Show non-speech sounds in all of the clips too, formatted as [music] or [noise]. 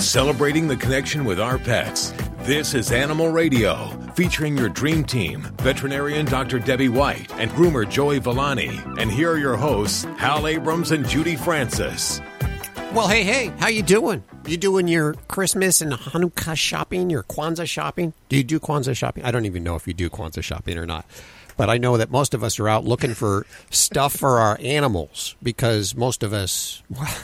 celebrating the connection with our pets. This is Animal Radio, featuring your dream team, veterinarian Dr. Debbie White and groomer Joey Villani. And here are your hosts, Hal Abrams and Judy Francis. Well, hey, hey, how you doing? You doing your Christmas and Hanukkah shopping, your Kwanzaa shopping? Do you do Kwanzaa shopping? I don't even know if you do Kwanzaa shopping or not. But I know that most of us are out looking for stuff for our animals because most of us, [laughs] well,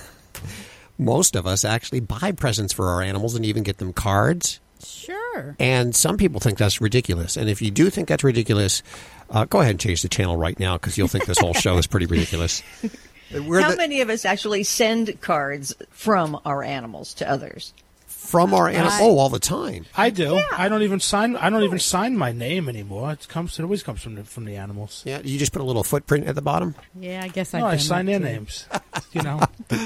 most of us actually buy presents for our animals and even get them cards. Sure. And some people think that's ridiculous. And if you do think that's ridiculous, uh, go ahead and change the channel right now because you'll think this whole show is pretty ridiculous. [laughs] We're How the- many of us actually send cards from our animals to others? from our animals? Oh, all the time. I do. I don't even sign. I don't even sign my name anymore. It comes. It always comes from the, from the animals. Yeah, you just put a little footprint at the bottom. Yeah, I guess I. No, I sign their names. You know. [laughs]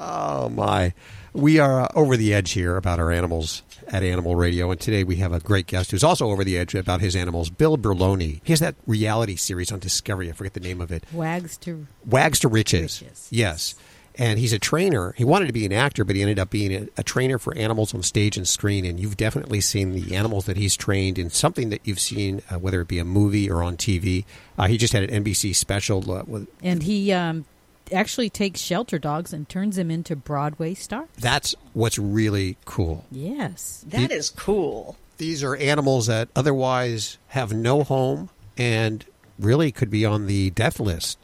Oh my, we are uh, over the edge here about our animals at Animal Radio, and today we have a great guest who's also over the edge about his animals. Bill Berloni. He has that reality series on Discovery. I forget the name of it. Wags to Wags to Riches. Riches. Yes. And he's a trainer. He wanted to be an actor, but he ended up being a, a trainer for animals on stage and screen. And you've definitely seen the animals that he's trained in something that you've seen, uh, whether it be a movie or on TV. Uh, he just had an NBC special uh, with and he um, actually takes shelter dogs and turns them into Broadway stars. That's what's really cool. Yes. That is cool. These are animals that otherwise have no home and really could be on the death list.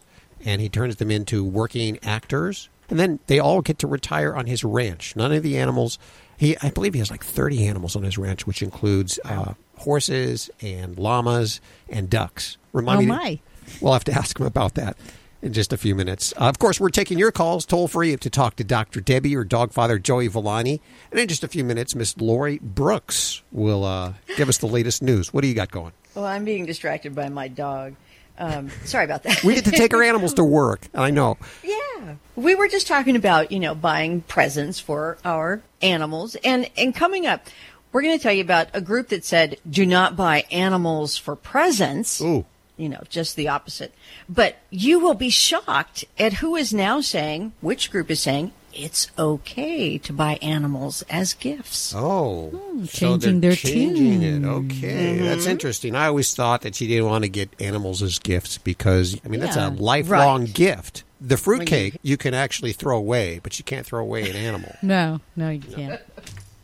And he turns them into working actors. And then they all get to retire on his ranch. None of the animals, he, I believe he has like 30 animals on his ranch, which includes uh, horses and llamas and ducks. Remind Oh, me to- my. We'll have to [laughs] ask him about that in just a few minutes. Uh, of course, we're taking your calls toll free to talk to Dr. Debbie or dog father Joey Villani. And in just a few minutes, Miss Lori Brooks will uh, give us the latest news. What do you got going? Well, I'm being distracted by my dog. Um, sorry about that. We get to take our animals to [laughs] work. I know. Yeah. We were just talking about, you know, buying presents for our animals. And, and coming up, we're going to tell you about a group that said, do not buy animals for presents. Ooh. You know, just the opposite. But you will be shocked at who is now saying, which group is saying, it's okay to buy animals as gifts. Oh, Hmm, changing they're their changing it. tune. Okay, that's interesting. I always thought that you didn't want to get animals as gifts because I mean that's a lifelong Right. gift. The fruitcake you can actually throw away, but you can't throw away an animal. [laughs] No, no, you can't. [laughs]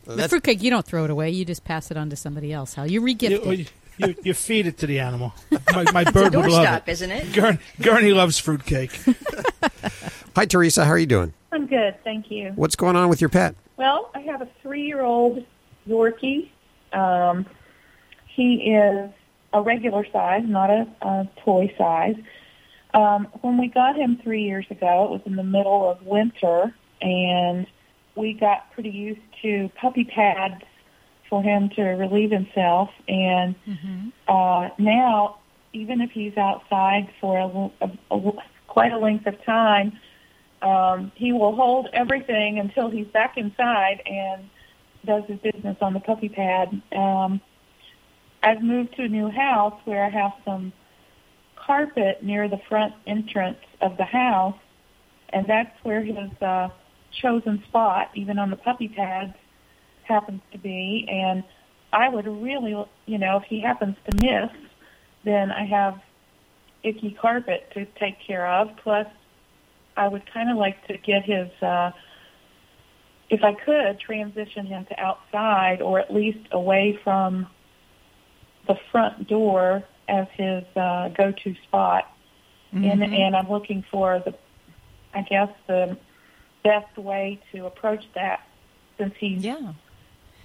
The fruitcake, you don't throw it away. You just pass it on to somebody else. How you regift You, it? You, you feed it to the animal. My, my bird would love Doorstop, it. isn't it? Gurn, Gurney loves fruitcake. [laughs] Hi, Teresa. How are you doing? I'm good, thank you. What's going on with your pet? Well, I have a three-year-old Yorkie. Um, he is a regular size, not a, a toy size. Um, when we got him three years ago, it was in the middle of winter, and we got pretty used to puppy pads for him to relieve himself. And uh, now, even if he's outside for a, a- a- quite a length of time, um, he will hold everything until he's back inside and does his business on the puppy pad. Um, I've moved to a new house where I have some carpet near the front entrance of the house, and that's where his uh, chosen spot, even on the puppy pads, happens to be. And I would really, you know, if he happens to miss, then I have icky carpet to take care of. Plus, I would kind of like to get his, uh, if I could, transition him to outside or at least away from the front door as his uh, go-to spot. And, and I'm looking for the, I guess, the best way to approach that since he's Yeah.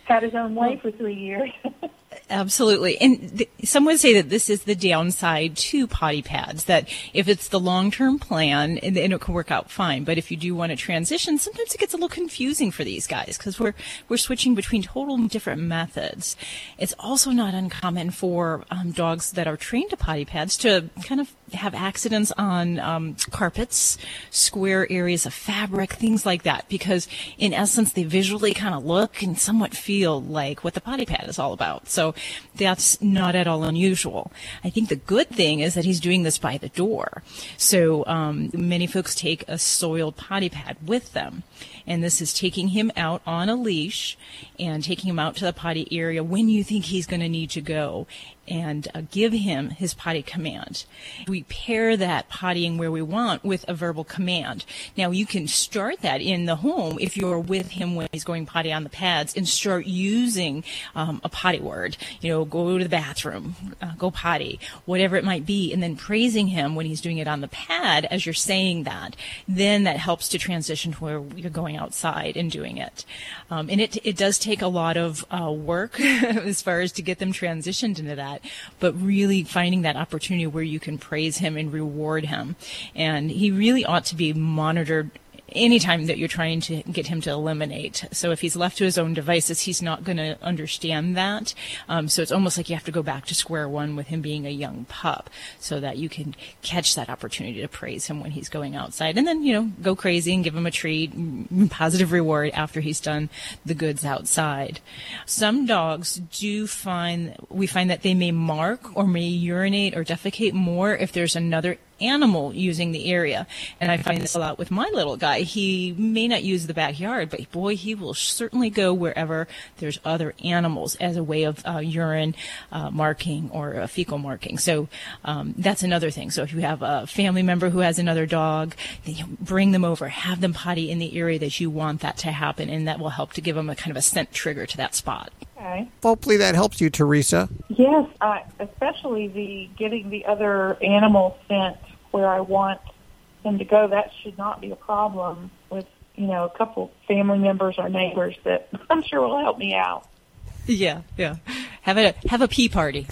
Had his own way for three years. [laughs] Absolutely. And th- some would say that this is the downside to potty pads, that if it's the long-term plan, and, and it can work out fine. But if you do want to transition, sometimes it gets a little confusing for these guys because we're, we're switching between total different methods. It's also not uncommon for um, dogs that are trained to potty pads to kind of have accidents on um, carpets, square areas of fabric, things like that, because in essence they visually kind of look and somewhat feel like what the potty pad is all about. So that's not at all unusual. I think the good thing is that he's doing this by the door. So um, many folks take a soiled potty pad with them. And this is taking him out on a leash and taking him out to the potty area when you think he's going to need to go and uh, give him his potty command. We pair that pottying where we want with a verbal command. Now you can start that in the home if you're with him when he's going potty on the pads and start using um, a potty word. You know, go to the bathroom, uh, go potty, whatever it might be, and then praising him when he's doing it on the pad as you're saying that. Then that helps to transition to where you're going outside and doing it. Um, and it it does take a lot of uh, work [laughs] as far as to get them transitioned into that that, but really finding that opportunity where you can praise him and reward him. And he really ought to be monitored anytime that you're trying to get him to eliminate. So if he's left to his own devices, he's not going to understand that. Um, so it's almost like you have to go back to square one with him being a young pup so that you can catch that opportunity to praise him when he's going outside. And then, you know, go crazy and give him a treat, positive reward after he's done the goods outside. Some dogs do find, we find that they may mark or may urinate or defecate more if there's another animal using the area. And I find this a lot with my little guy. He may not use the backyard, but boy, he will certainly go wherever there's other animals as a way of uh, urine uh, marking or fecal marking. So um, that's another thing. So if you have a family member who has another dog, bring them over, have them potty in the area that you want that to happen, and that will help to give them a kind of a scent trigger to that spot. Okay. Hopefully that helps you, Teresa. Yes, uh, especially the getting the other animal sent where I want them to go. That should not be a problem with you know a couple family members or neighbors that [laughs] I'm sure will help me out. Yeah, yeah. Have a have a pee party. [laughs] [laughs]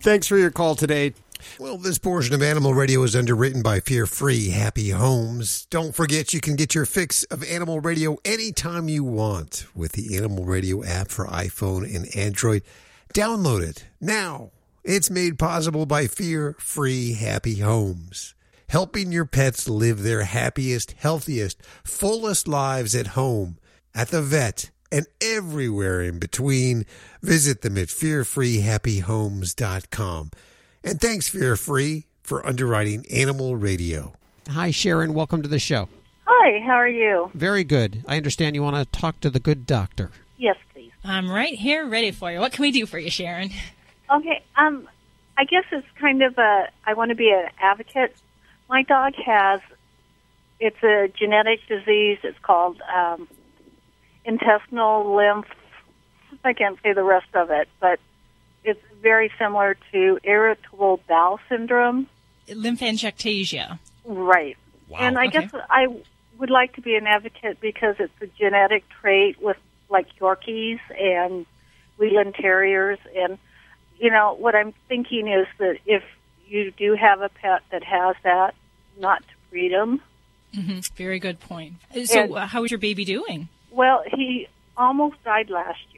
Thanks for your call today. Well, this portion of Animal Radio is underwritten by Fear Free Happy Homes. Don't forget you can get your fix of Animal Radio anytime you want with the Animal Radio app for iPhone and Android. Download it now. It's made possible by Fear Free Happy Homes. Helping your pets live their happiest, healthiest, fullest lives at home, at the vet, and everywhere in between. Visit them at fearfreehappyhomes.com. And thanks, Fear Free, for underwriting Animal Radio. Hi, Sharon. Welcome to the show. Hi, how are you? Very good. I understand you want to talk to the good doctor. Yes, please. I'm right here ready for you. What can we do for you, Sharon? Okay, um, I guess it's kind of a, I want to be an advocate. My dog has, it's a genetic disease. It's called um, intestinal lymph. I can't say the rest of it, but it's very similar to irritable bowel syndrome. Lymphangiectasia. Right. Wow. And I Okay. guess I would like to be an advocate because it's a genetic trait with like Yorkies and Wheaten Terriers. And, you know, what I'm thinking is that if you do have a pet that has that, not to breed them. hmm Very good point. So, And- uh, how is your baby doing? Well, he almost died last year.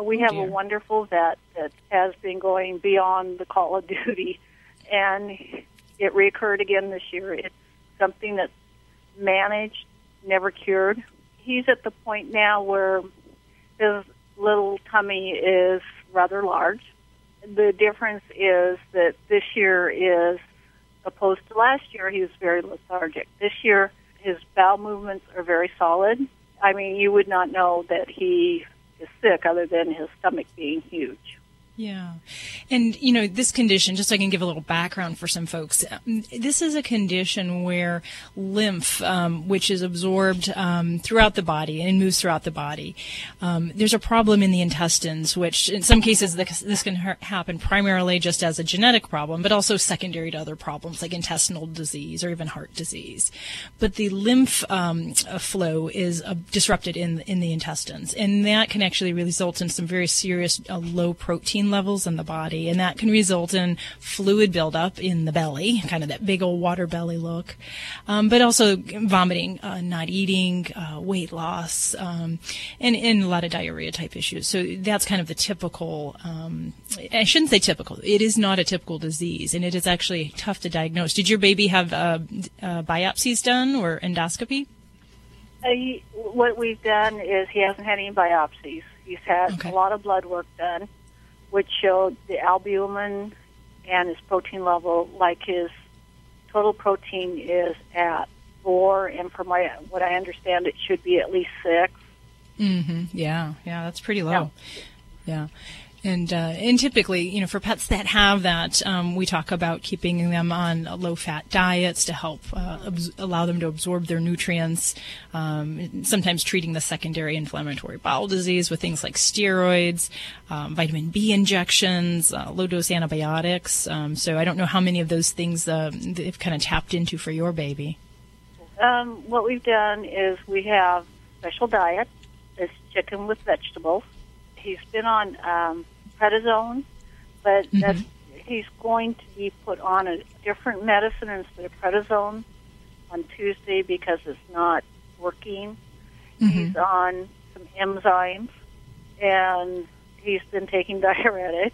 We Oh, have a wonderful vet that has been going beyond the call of duty, and it reoccurred again this year. It's something that's managed, never cured. He's at the point now where his little tummy is rather large. The difference is that this year is opposed to last year, he was very lethargic. This year, his bowel movements are very solid. I mean, you would not know that he is sick other than his stomach being huge. Yeah. And, you know, this condition, just so I can give a little background for some folks, um, this is a condition where lymph, um, which is absorbed um, throughout the body and moves throughout the body, um, there's a problem in the intestines, which in some cases this, this can ha- happen primarily just as a genetic problem, but also secondary to other problems like intestinal disease or even heart disease. But the lymph um, uh, flow is uh, disrupted in, in the intestines, and that can actually result in some very serious uh, low protein levels in the body, and that can result in fluid buildup in the belly, kind of that big old water belly look, um, but also vomiting, uh, not eating, uh, weight loss, um, and, and a lot of diarrhea type issues. So that's kind of the typical. Um, I shouldn't say typical. It is not a typical disease, and it is actually tough to diagnose. Did your baby have uh, uh, biopsies done or endoscopy? Uh, what we've done is he hasn't had any biopsies. He's had Okay. a lot of blood work done, which showed the albumin and his protein level, like his total protein is at four, and from my what I understand, it should be at least six. hmm Yeah, yeah, that's pretty low. Yeah. And, uh, and typically, you know, for pets that have that, um, we talk about keeping them on low-fat diets to help uh, abs- allow them to absorb their nutrients. Um, sometimes treating the secondary inflammatory bowel disease with things like steroids, um, vitamin B injections, uh, low-dose antibiotics. Um, so I don't know how many of those things uh, they've kind of tapped into for your baby. Um, what we've done is we have special diet. It's chicken with vegetables. He's been on um, prednisone, but that's, he's going to be put on a different medicine instead of prednisone on Tuesday because it's not working. He's on some enzymes, and he's been taking [laughs] diuretics,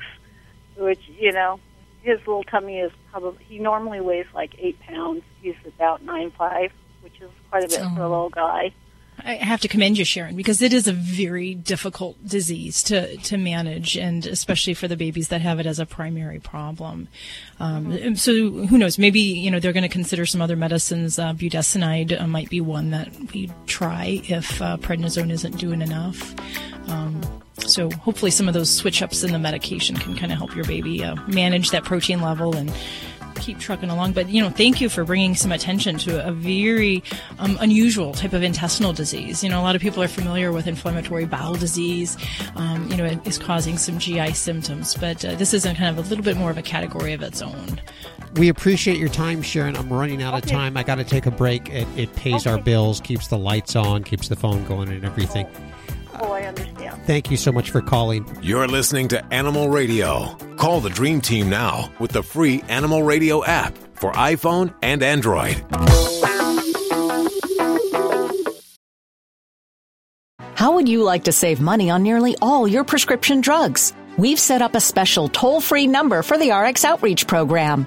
which you know his little tummy is probably he normally weighs like eight pounds. He's about nine five, which is quite a bit for a little guy. I have to commend you, Sharon, because it is a very difficult disease to, to manage, and especially for the babies that have it as a primary problem. Um, So who knows? Maybe you know they're going to consider some other medicines. Uh, budesonide uh, might be one that we try if uh, prednisone isn't doing enough. Um, so hopefully, some of those switch ups in the medication can kind of help your baby uh, manage that protein level and keep trucking along. But you know, thank you for bringing some attention to a very um, unusual type of intestinal disease. You know, a lot of people are familiar with inflammatory bowel disease. Um, you know, it is causing some GI symptoms, but uh, this is a kind of a little bit more of a category of its own. We appreciate your time, Sharon. I'm running out of time. I got to take a break. It, it pays our bills, keeps the lights on, keeps the phone going, and everything. Oh, I understand. Thank you so much for calling. You're listening to Animal Radio. Call the Dream Team now with the free Animal Radio app for iPhone and Android. How would you like to save money on nearly all your prescription drugs? We've set up a special toll free number for the RX Outreach Program.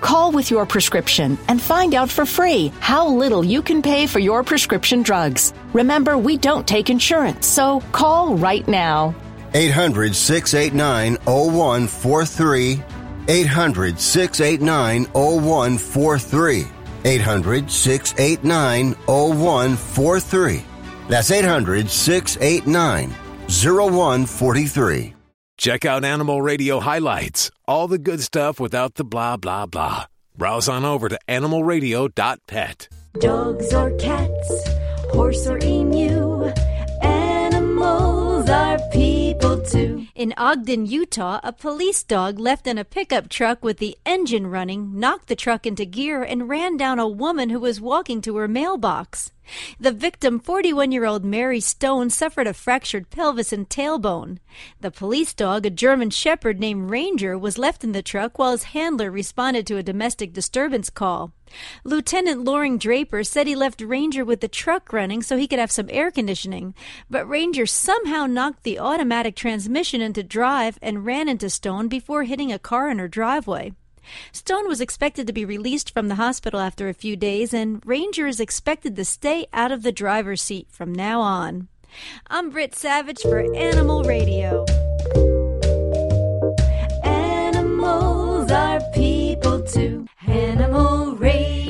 Call with your prescription and find out for free how little you can pay for your prescription drugs. Remember, we don't take insurance, so call right now. 800 689 0143. 800 689 0143. 800 689 0143. That's 800 689 0143. Check out Animal Radio highlights, all the good stuff without the blah, blah, blah. Browse on over to animalradio.pet. Dogs or cats, horse or emu, In Ogden, Utah, a police dog left in a pickup truck with the engine running knocked the truck into gear and ran down a woman who was walking to her mailbox. The victim, 41 year old Mary Stone, suffered a fractured pelvis and tailbone. The police dog, a German shepherd named Ranger, was left in the truck while his handler responded to a domestic disturbance call. Lieutenant Loring Draper said he left Ranger with the truck running so he could have some air conditioning, but Ranger somehow knocked the automatic transmission into drive and ran into Stone before hitting a car in her driveway. Stone was expected to be released from the hospital after a few days, and Ranger is expected to stay out of the driver's seat from now on. I'm Britt Savage for Animal Radio. Animals are people too. Animal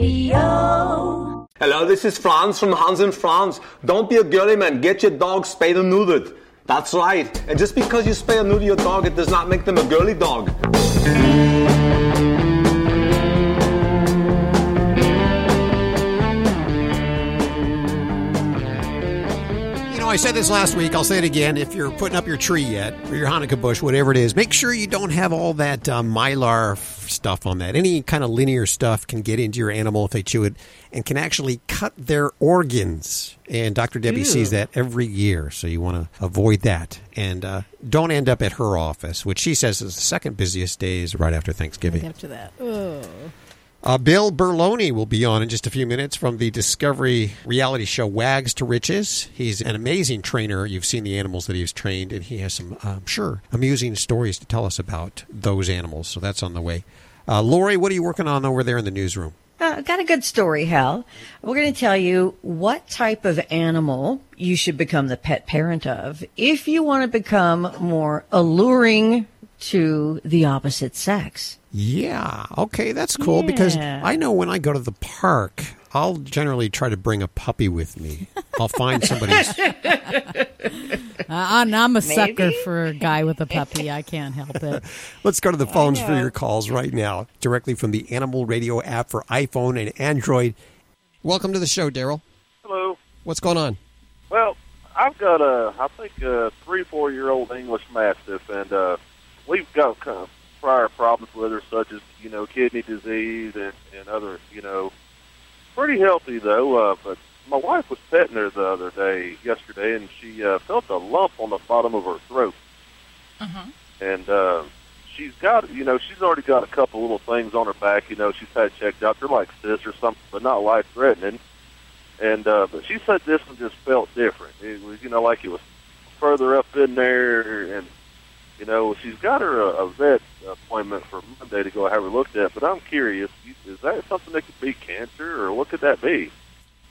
Radio. Hello, this is Franz from Hans in France. Don't be a girly man. Get your dog spayed and neutered. That's right. And just because you spay and neuter your dog, it does not make them a girly dog. Know, I said this last week. I'll say it again. If you're putting up your tree yet, or your Hanukkah bush, whatever it is, make sure you don't have all that uh, mylar stuff on that. Any kind of linear stuff can get into your animal if they chew it and can actually cut their organs. And Dr. Debbie Ew. sees that every year, so you want to avoid that. And uh, don't end up at her office, which she says is the second busiest day is right after Thanksgiving. After that. Oh. Uh, Bill Berloni will be on in just a few minutes from the Discovery reality show Wags to Riches. He's an amazing trainer. You've seen the animals that he's trained, and he has some, I'm sure, amusing stories to tell us about those animals. So that's on the way. Uh, Lori, what are you working on over there in the newsroom? Uh, got a good story, Hal. We're going to tell you what type of animal you should become the pet parent of if you want to become more alluring to the opposite sex. Yeah, okay, that's cool because I know when I go to the park, I'll generally try to bring a puppy with me. I'll find somebody's. [laughs] Uh, I'm I'm a sucker for a guy with a puppy. I can't help it. [laughs] Let's go to the phones for your calls right now, directly from the Animal Radio app for iPhone and Android. Welcome to the show, Daryl. Hello. What's going on? Well, I've got a, I think a three, four year old English Mastiff, and uh, we've got kind of prior problems with her, such as you know kidney disease and, and other, you know, pretty healthy though. Uh, but my wife was petting her the other day, yesterday, and she uh, felt a lump on the bottom of her throat, Uh-huh. and uh, she's got, you know, she's already got a couple little things on her back. You know, she's had checked out. They're like cysts or something, but not life threatening. And uh, but she said this one just felt different. It was, you know, like it was further up in there, and you know, she's got her a, a vet appointment for Monday to go have her looked at. But I'm curious, is that something that could be cancer, or what could that be?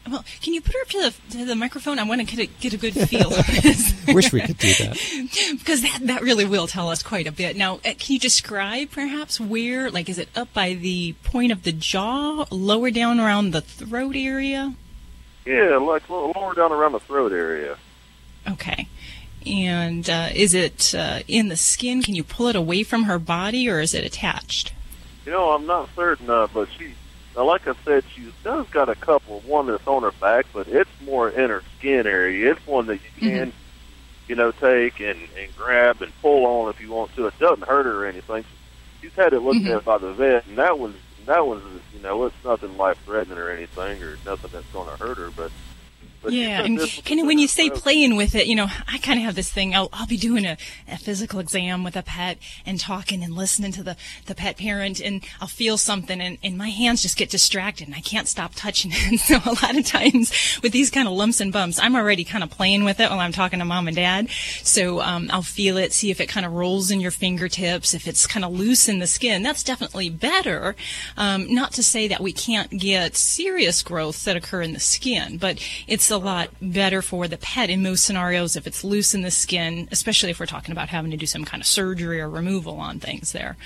Well, can you put her up to the, to the microphone? I want to get a, get a good feel. [laughs] Wish we could do that. [laughs] because that, that really will tell us quite a bit. Now, uh, can you describe perhaps where, like, is it up by the point of the jaw, lower down around the throat area? Yeah, like lower down around the throat area. Okay. And uh, is it uh, in the skin? Can you pull it away from her body, or is it attached? You know, I'm not certain, uh, but she, now, like I said, she does got a couple. Of one that's on her back, but it's more in her skin area. It's one that you can, you know, take and, and grab and pull on if you want to. It doesn't hurt her or anything. She's had it looked at by the vet, and that one's that one's you know it's nothing life threatening or anything or nothing that's going to hurt her, but. But yeah, and can, when you say playing with it, you know, I kind of have this thing. I'll, I'll be doing a, a physical exam with a pet and talking and listening to the, the pet parent, and I'll feel something, and, and my hands just get distracted, and I can't stop touching it. [laughs] And so a lot of times with these kind of lumps and bumps, I'm already kind of playing with it while I'm talking to mom and dad. So um, I'll feel it, see if it kind of rolls in your fingertips, if it's kind of loose in the skin. That's definitely better. Um, not to say that we can't get serious growths that occur in the skin, but it's a lot better for the pet in most scenarios if it's loose in the skin, especially if we're talking about having to do some kind of surgery or removal on things there.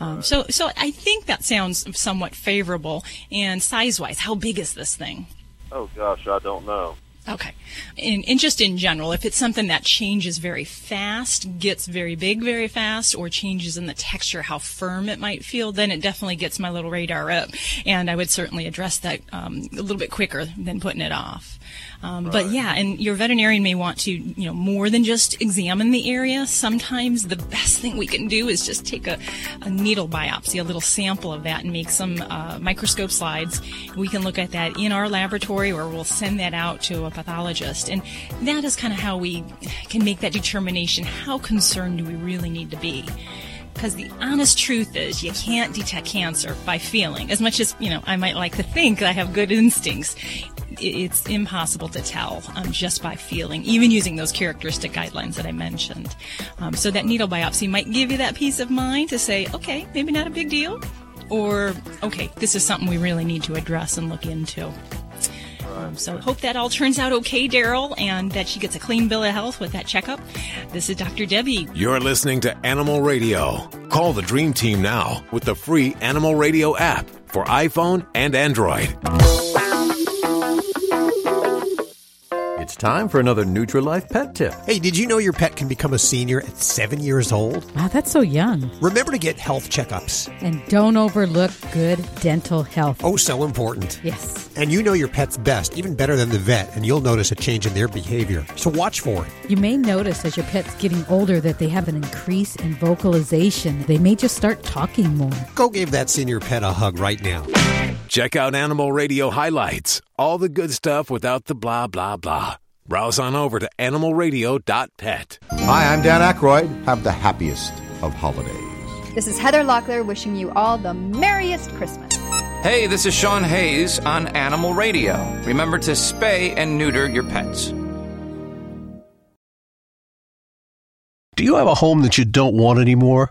Um, so, so I think that sounds somewhat favorable. And size-wise, how big is this thing? Oh gosh, I don't know. Okay. And, just in general, if it's something that changes very fast, gets very big very fast, or changes in the texture, how firm it might feel, then it definitely gets my little radar up. And I would certainly address that um, a little bit quicker than putting it off. Um, But yeah, and your veterinarian may want to, you know, more than just examine the area. Sometimes the best thing we can do is just take a, a needle biopsy, a little sample of that, and make some uh, microscope slides. We can look at that in our laboratory, or we'll send that out to a pathologist. And that is kind of how we can make that determination. How concerned do we really need to be? Because the honest truth is, you can't detect cancer by feeling. As much as, you know, I might like to think I have good instincts, it's impossible to tell um, just by feeling, even using those characteristic guidelines that I mentioned. Um, so that needle biopsy might give you that peace of mind to say, okay, maybe not a big deal, or okay, this is something we really need to address and look into. Um, so hope that all turns out okay, Daryl, and that she gets a clean bill of health with that checkup. This is Dr. Debbie. You're listening to Animal Radio. Call the Dream Team now with the free Animal Radio app for iPhone and Android. It's time for another Nutrilife pet tip. Hey, did you know your pet can become a senior at seven years old? Wow, that's so young. Remember to get health checkups. And don't overlook good dental health. Oh, so important. Yes. And you know your pet's best, even better than the vet, and you'll notice a change in their behavior. So watch for it. You may notice as your pet's getting older that they have an increase in vocalization. They may just start talking more. Go give that senior pet a hug right now. Check out Animal Radio highlights. All the good stuff without the blah, blah, blah. Browse on over to animalradio.pet. Hi, I'm Dan Aykroyd. Have the happiest of holidays. This is Heather Locklear wishing you all the merriest Christmas. Hey, this is Sean Hayes on Animal Radio. Remember to spay and neuter your pets. Do you have a home that you don't want anymore?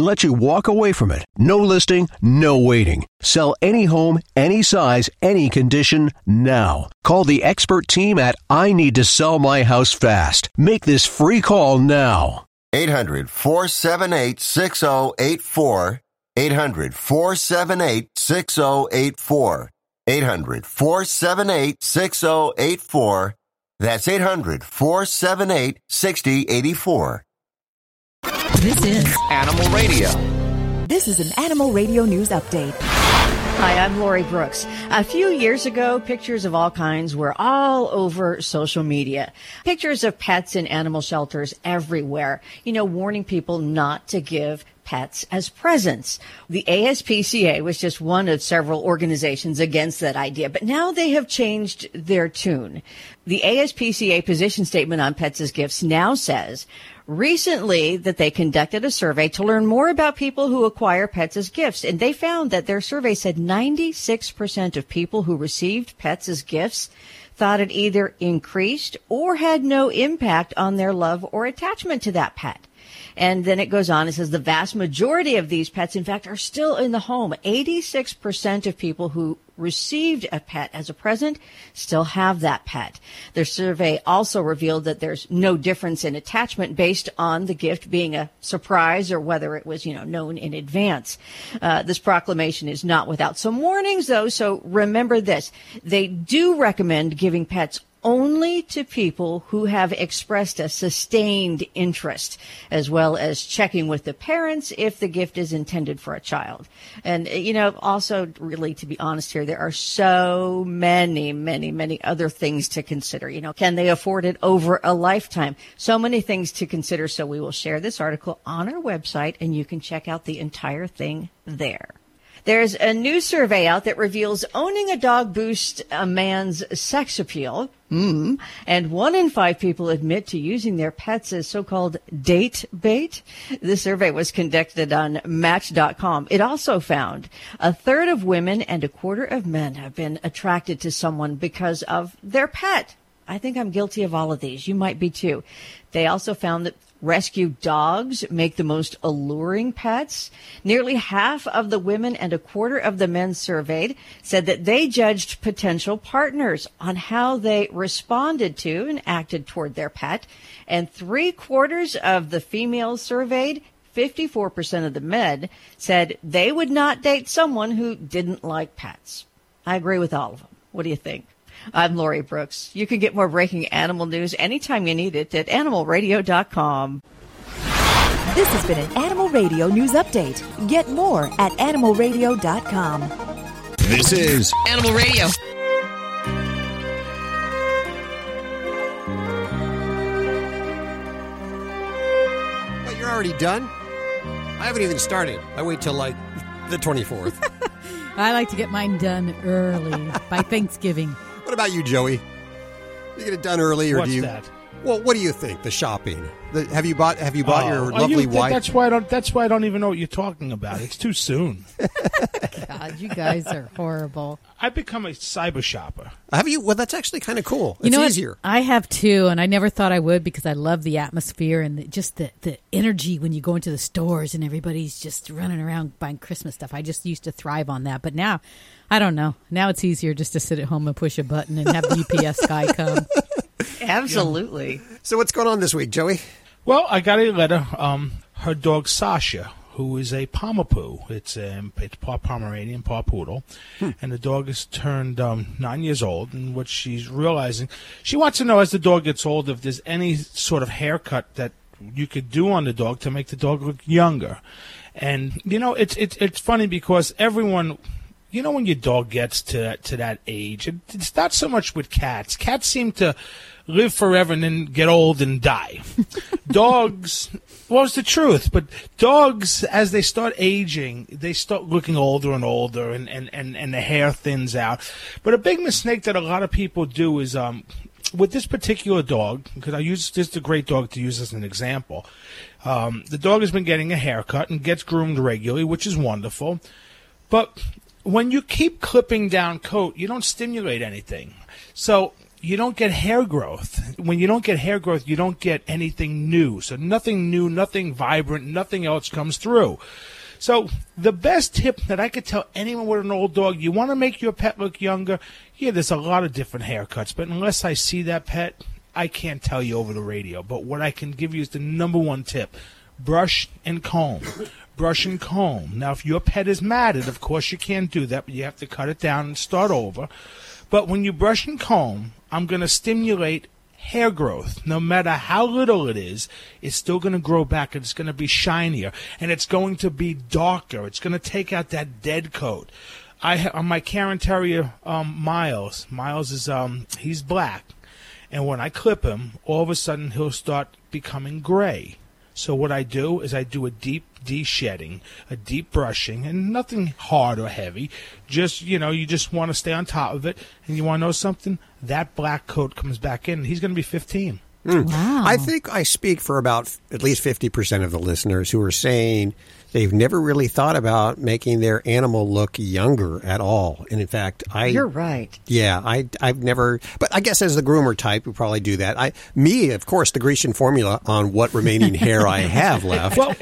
let you walk away from it. No listing, no waiting. Sell any home, any size, any condition now. Call the expert team at I Need to Sell My House Fast. Make this free call now. 800 478 6084. 800 478 6084. 800 478 6084. That's 800 478 6084. This is Animal Radio. This is an Animal Radio News Update. Hi, I'm Lori Brooks. A few years ago, pictures of all kinds were all over social media. Pictures of pets in animal shelters everywhere, you know, warning people not to give pets as presents. The ASPCA was just one of several organizations against that idea, but now they have changed their tune. The ASPCA position statement on pets as gifts now says recently that they conducted a survey to learn more about people who acquire pets as gifts. And they found that their survey said 96% of people who received pets as gifts thought it either increased or had no impact on their love or attachment to that pet. And then it goes on. It says the vast majority of these pets, in fact, are still in the home. 86% of people who received a pet as a present still have that pet. Their survey also revealed that there's no difference in attachment based on the gift being a surprise or whether it was, you know, known in advance. Uh, this proclamation is not without some warnings though, so remember this. They do recommend giving pets only to people who have expressed a sustained interest, as well as checking with the parents if the gift is intended for a child. And, uh, you know, also, really, to be honest here, there are so many, many, many other things to consider. You know, can they afford it over a lifetime? So many things to consider. So we will share this article on our website and you can check out the entire thing there. There's a new survey out that reveals owning a dog boosts a man's sex appeal. Mm. And one in five people admit to using their pets as so-called date bait. The survey was conducted on Match.com. It also found a third of women and a quarter of men have been attracted to someone because of their pet. I think I'm guilty of all of these. You might be too. They also found that rescue dogs make the most alluring pets. Nearly half of the women and a quarter of the men surveyed said that they judged potential partners on how they responded to and acted toward their pet. And three quarters of the females surveyed 54% of the men said they would not date someone who didn't like pets. I agree with all of them. What do you think? I'm Lori Brooks. You can get more breaking animal news anytime you need it at animalradio.com. This has been an Animal Radio News Update. Get more at animalradio.com. This is Animal Radio. But you're already done? I haven't even started. I wait till like the 24th. [laughs] I like to get mine done early by [laughs] Thanksgiving. What about you, Joey? You get it done early, or What's do you? that? Well, what do you think? The shopping. The, have you bought? Have you bought Oh, your oh, lovely you- wife? That's why I don't. That's why I don't even know what you're talking about. It's too soon. [laughs] God, you guys are horrible. I've become a cyber shopper. Have you? Well, that's actually kind of cool. You it's know what? easier. I have too, and I never thought I would because I love the atmosphere and the, just the, the energy when you go into the stores and everybody's just running around buying Christmas stuff. I just used to thrive on that, but now, I don't know. Now it's easier just to sit at home and push a button and have the UPS [laughs] guy come. Absolutely. So what's going on this week, Joey? Well, I got a letter. Um, her dog Sasha, who is a Pomapoo. It's um, it's part Pomeranian, part poodle, and the dog is turned um, nine years old. And what she's realizing, she wants to know as the dog gets old if there's any sort of haircut that you could do on the dog to make the dog look younger. And you know, it's it's it's funny because everyone you know when your dog gets to to that age, it, it's not so much with cats. Cats seem to live forever and then get old and die. [laughs] dogs, well, it's the truth, but dogs, as they start aging, they start looking older and older, and and and, and the hair thins out. But a big mistake that a lot of people do is um. With this particular dog, because I use this is a great dog to use as an example, um, the dog has been getting a haircut and gets groomed regularly, which is wonderful. But when you keep clipping down coat, you don't stimulate anything. So you don't get hair growth. When you don't get hair growth, you don't get anything new. So nothing new, nothing vibrant, nothing else comes through. So the best tip that I could tell anyone with an old dog, you want to make your pet look younger. Yeah, there's a lot of different haircuts, but unless I see that pet, I can't tell you over the radio. But what I can give you is the number one tip: brush and comb. Brush and comb. Now, if your pet is matted, of course you can't do that, but you have to cut it down and start over. But when you brush and comb, I'm going to stimulate hair growth. No matter how little it is, it's still going to grow back it's going to be shinier and it's going to be darker. It's going to take out that dead coat. I ha- on my Cairn Terrier um, Miles. Miles is um he's black, and when I clip him, all of a sudden he'll start becoming gray. So what I do is I do a deep de-shedding, a deep brushing, and nothing hard or heavy. Just you know, you just want to stay on top of it, and you want to know something. That black coat comes back in. He's going to be 15. Mm. I think I speak for about at least 50% of the listeners who are saying they've never really thought about making their animal look younger at all. And in fact, I You're right. Yeah, I I've never but I guess as the groomer type we probably do that. I me, of course, the Grecian formula on what remaining hair I have left. Well,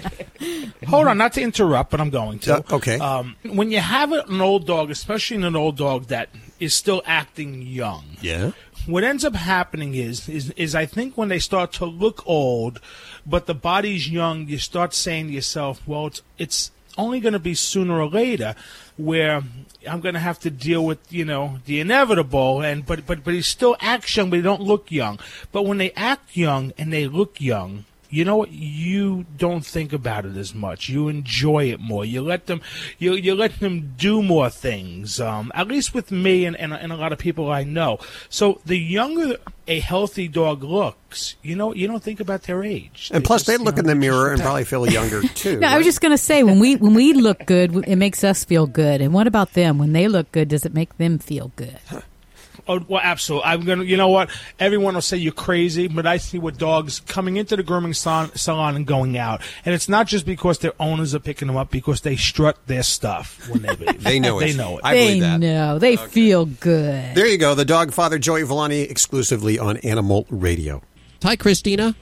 hold on, not to interrupt, but I'm going to. Uh, okay. Um, when you have an old dog, especially an old dog that is still acting young, yeah. What ends up happening is, is is I think when they start to look old, but the body's young, you start saying to yourself, well, it's it's only going to be sooner or later where I'm going to have to deal with you know the inevitable, and but but but he still acts young, but he don't look young. But when they act young and they look young. You know what? You don't think about it as much. You enjoy it more. You let them, you you let them do more things. Um, at least with me and, and and a lot of people I know. So the younger a healthy dog looks, you know, you don't think about their age. And plus, they look in the mirror and probably feel younger [laughs] too. No, I was just going to say when we when we look good, it makes us feel good. And what about them? When they look good, does it make them feel good? Oh, well, absolutely. I'm gonna. You know what? Everyone will say you're crazy, but I see with dogs coming into the grooming salon, salon and going out, and it's not just because their owners are picking them up, because they strut their stuff when they [laughs] leave. They know it. They know it. I they believe that. know. They feel good. There you go. The dog father, Joey Villani, exclusively on Animal Radio. Hi, Christina.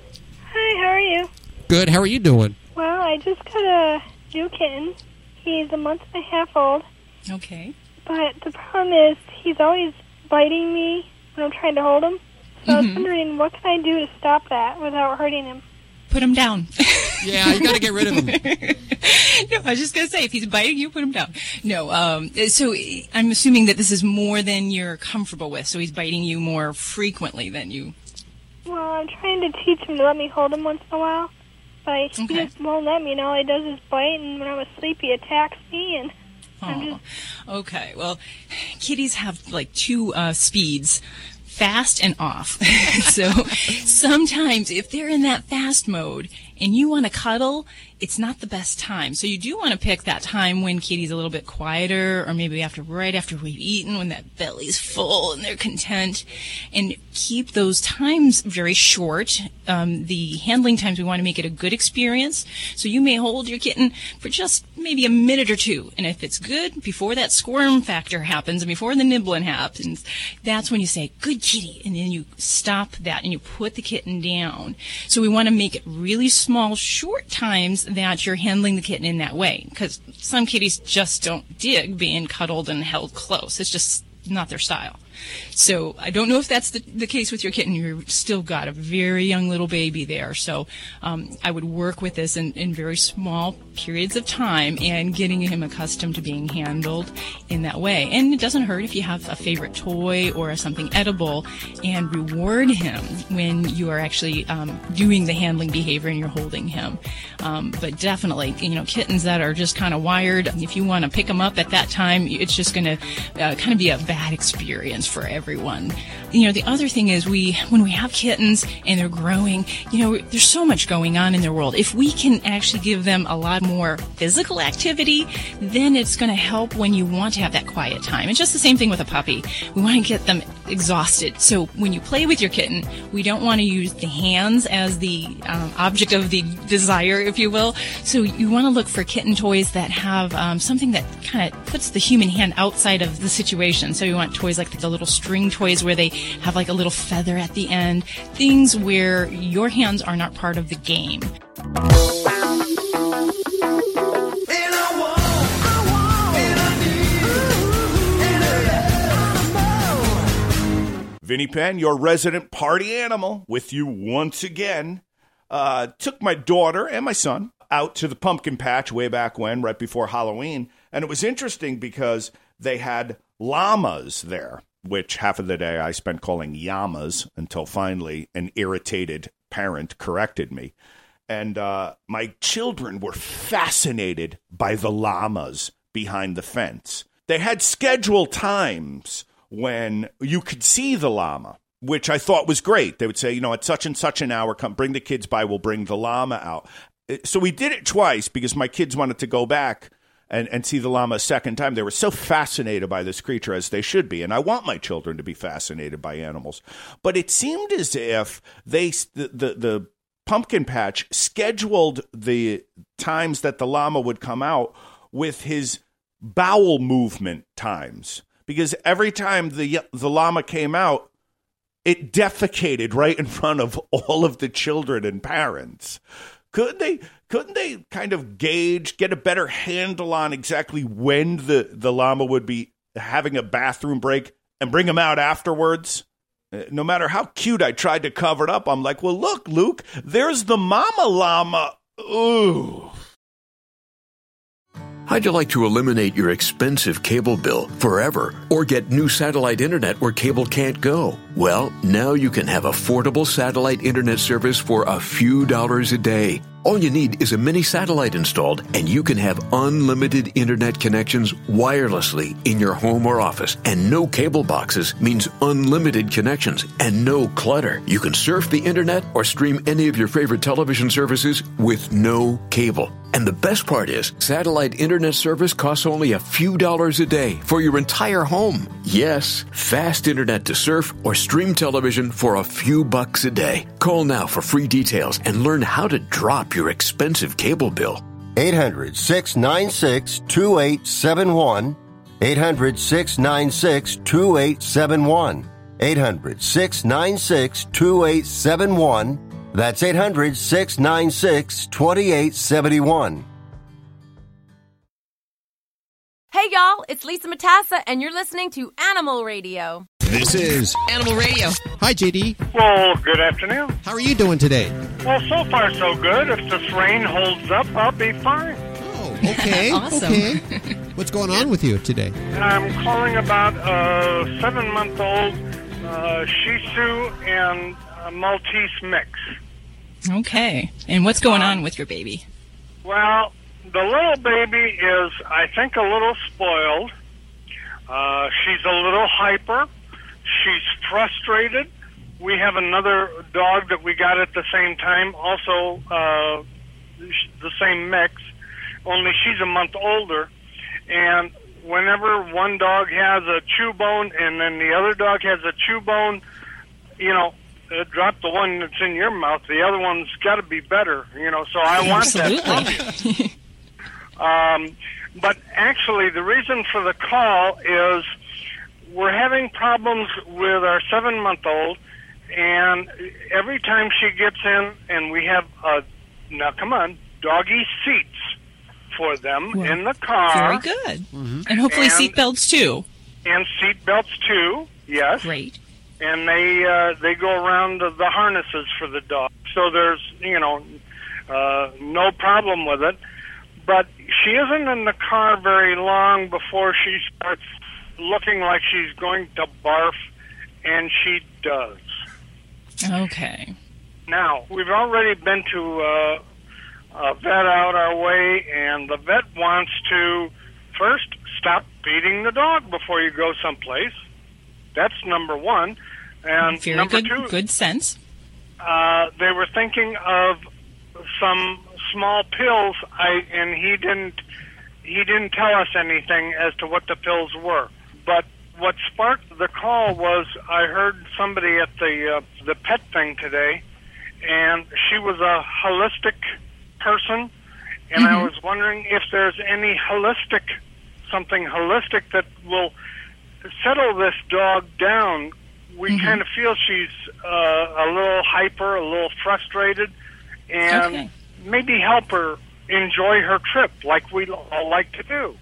Hi, how are you? Good. How are you doing? Well, I just got a new kitten. He's a month and a half old, Okay. but the problem is he's always biting me when I'm trying to hold him. So I was Mhm. wondering what can I do to stop that without hurting him? Put him down. [laughs] Yeah, you got to get rid of him. [laughs] no, I was just gonna say, if he's biting you, put him down. No, um, so I'm assuming that this is more than you're comfortable with. So he's biting you more frequently than you. Well, I'm trying to teach him to let me hold him once in a while, but he just won't let me. And all he does is bite, and when I'm asleep, he attacks me, and I'm Okay, well, kitties have like two uh, speeds. Fast and off. [laughs] so sometimes if they're in that fast mode and you want to cuddle, it's not the best time. So you do want to pick that time when kitty's a little bit quieter or maybe after right after we've eaten when that belly's full and they're content and keep those times very short. Um, the handling times we want to make it a good experience. So you may hold your kitten for just maybe a minute or two. And if it's good before that squirm factor happens and before the nibbling happens, that's when you say, good kitty. And then you stop that and you put the kitten down. So we want to make it really small, short times that you're handling the kitten in that way. Because some kitties just don't dig being cuddled and held close. It's just not their style. So I don't know if that's the, the case with your kitten. You've still got a very young little baby there. So um, I would work with this in, in very small periods of time and getting him accustomed to being handled in that way. And it doesn't hurt if you have a favorite toy or something edible and reward him when you are actually um, doing the handling behavior and you're holding him. Um, but definitely, you know, kittens that are just kind of wired, if you want to pick them up at that time, it's just going to uh, kind of be a bad experience for everyone. You know, the other thing is we, when we have kittens and they're growing, you know, there's so much going on in their world. If we can actually give them a lot more physical activity, then it's going to help when you want to have that quiet time. It's just the same thing with a puppy. We want to get them exhausted. So when you play with your kitten, we don't want to use the hands as the um, object of the desire, if you will. So you want to look for kitten toys that have um, something that kind of puts the human hand outside of the situation. So you want toys like the little string toys where they have like a little feather at the end, things where your hands are not part of the game. Vinny Penn, your resident party animal, with you once again. Uh, took my daughter and my son out to the pumpkin patch way back when, right before Halloween. And it was interesting because they had llamas there, which half of the day I spent calling yamas until finally an irritated parent corrected me. And uh, my children were fascinated by the llamas behind the fence. They had scheduled times when you could see the llama, which I thought was great. They would say, you know, at such and such an hour, come bring the kids by, we'll bring the llama out. Uh, So we did it twice because my kids wanted to go back and, and see the llama a second time. They were so fascinated by this creature as they should be. And I want my children to be fascinated by animals. But it seemed as if they, the, the, the pumpkin patch scheduled the times that the llama would come out with his bowel movement times because every time the the llama came out it defecated right in front of all of the children and parents couldn't they couldn't they kind of gauge get a better handle on exactly when the the llama would be having a bathroom break and bring him out afterwards Uh, no matter how cute I tried to cover it up, I'm like, well, look, Luke, there's the mama llama. Ooh. How'd you like to eliminate your expensive cable bill forever or get new satellite internet where cable can't go? Well, now you can have affordable satellite internet service for a few dollars a day. All you need is a mini satellite installed, and you can have unlimited internet connections wirelessly in your home or office. And no cable boxes means unlimited connections and no clutter. You can surf the internet or stream any of your favorite television services with no cable. And the best part is, satellite internet service costs only a few dollars a day for your entire home. Yes, fast internet to surf or stream television for a few bucks a day. Call now for free details and learn how to drop your expensive cable bill. 800 696 2871. 800 696 2871. 800 696 2871. That's 800 696 2871. Y'all, it's Lisa Matassa, and you're listening to Animal Radio. This is Animal Radio. Hi, JD. Well, good afternoon. How are you doing today? Well, so far so good. If this rain holds up, I'll be fine. Oh, okay. [laughs] Okay. What's going on with you today? I'm calling about a seven-month-old uh, Shih Tzu and a Maltese mix. Okay. And what's going on with your baby? Well, the little baby is, I think, a little spoiled. Uh, she's a little hyper. She's frustrated. We have another dog that we got at the same time, also uh, the same mix, only she's a month older. And whenever one dog has a chew bone and then the other dog has a chew bone, you know, uh, drop the one that's in your mouth. The other one's got to be better, you know. So I want that from you. [laughs] Um, but actually, the reason for the call is we're having problems with our seven month old, and every time she gets in, and we have a now come on, doggy seats for them in the car. Very good. And hopefully And- seatbelts too. and seat belts too. Yes. Great. And they uh, they go around the, the harnesses for the dog. So there's you know uh, no problem with it. But she isn't in the car very long before she starts looking like she's going to barf, and she does. Okay. Now, we've already been to uh, a vet out our way, and the vet wants to first stop feeding the dog before you go someplace. That's number one. And Very number good. two, Good sense. uh, they were thinking of some small pills. I and he didn't he didn't tell us anything as to what the pills were. But what sparked the call was I heard somebody at the uh, the pet thing today, and she was a holistic person, and I Mhm. was wondering if there's any holistic something holistic that will settle this dog down. We kind of feel she's uh, a little hyper, a little frustrated, and Okay. Maybe help her enjoy her trip like we all like to do.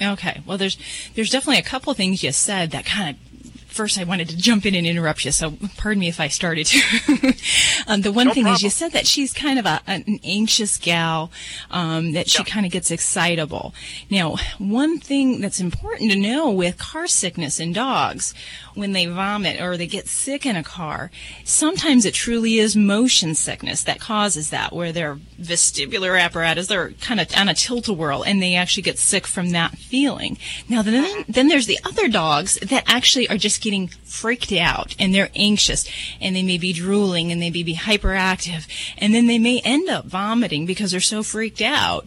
Okay. Well, there's there's definitely a couple of things you said that kind of. First, I wanted to jump in and interrupt you, so pardon me if I started to. [laughs] um, the one thing is, you said that she's kind of a, an anxious gal, um, that she kind of gets excitable. Now, one thing that's important to know with car sickness in dogs, when they vomit or they get sick in a car, sometimes it truly is motion sickness that causes that, where their vestibular apparatus, they're kind of on a tilt-a-whirl, and they actually get sick from that feeling. Now, then, then there's the other dogs that actually are just getting freaked out, and they're anxious, and they may be drooling, and they may be hyperactive, and then they may end up vomiting because they're so freaked out,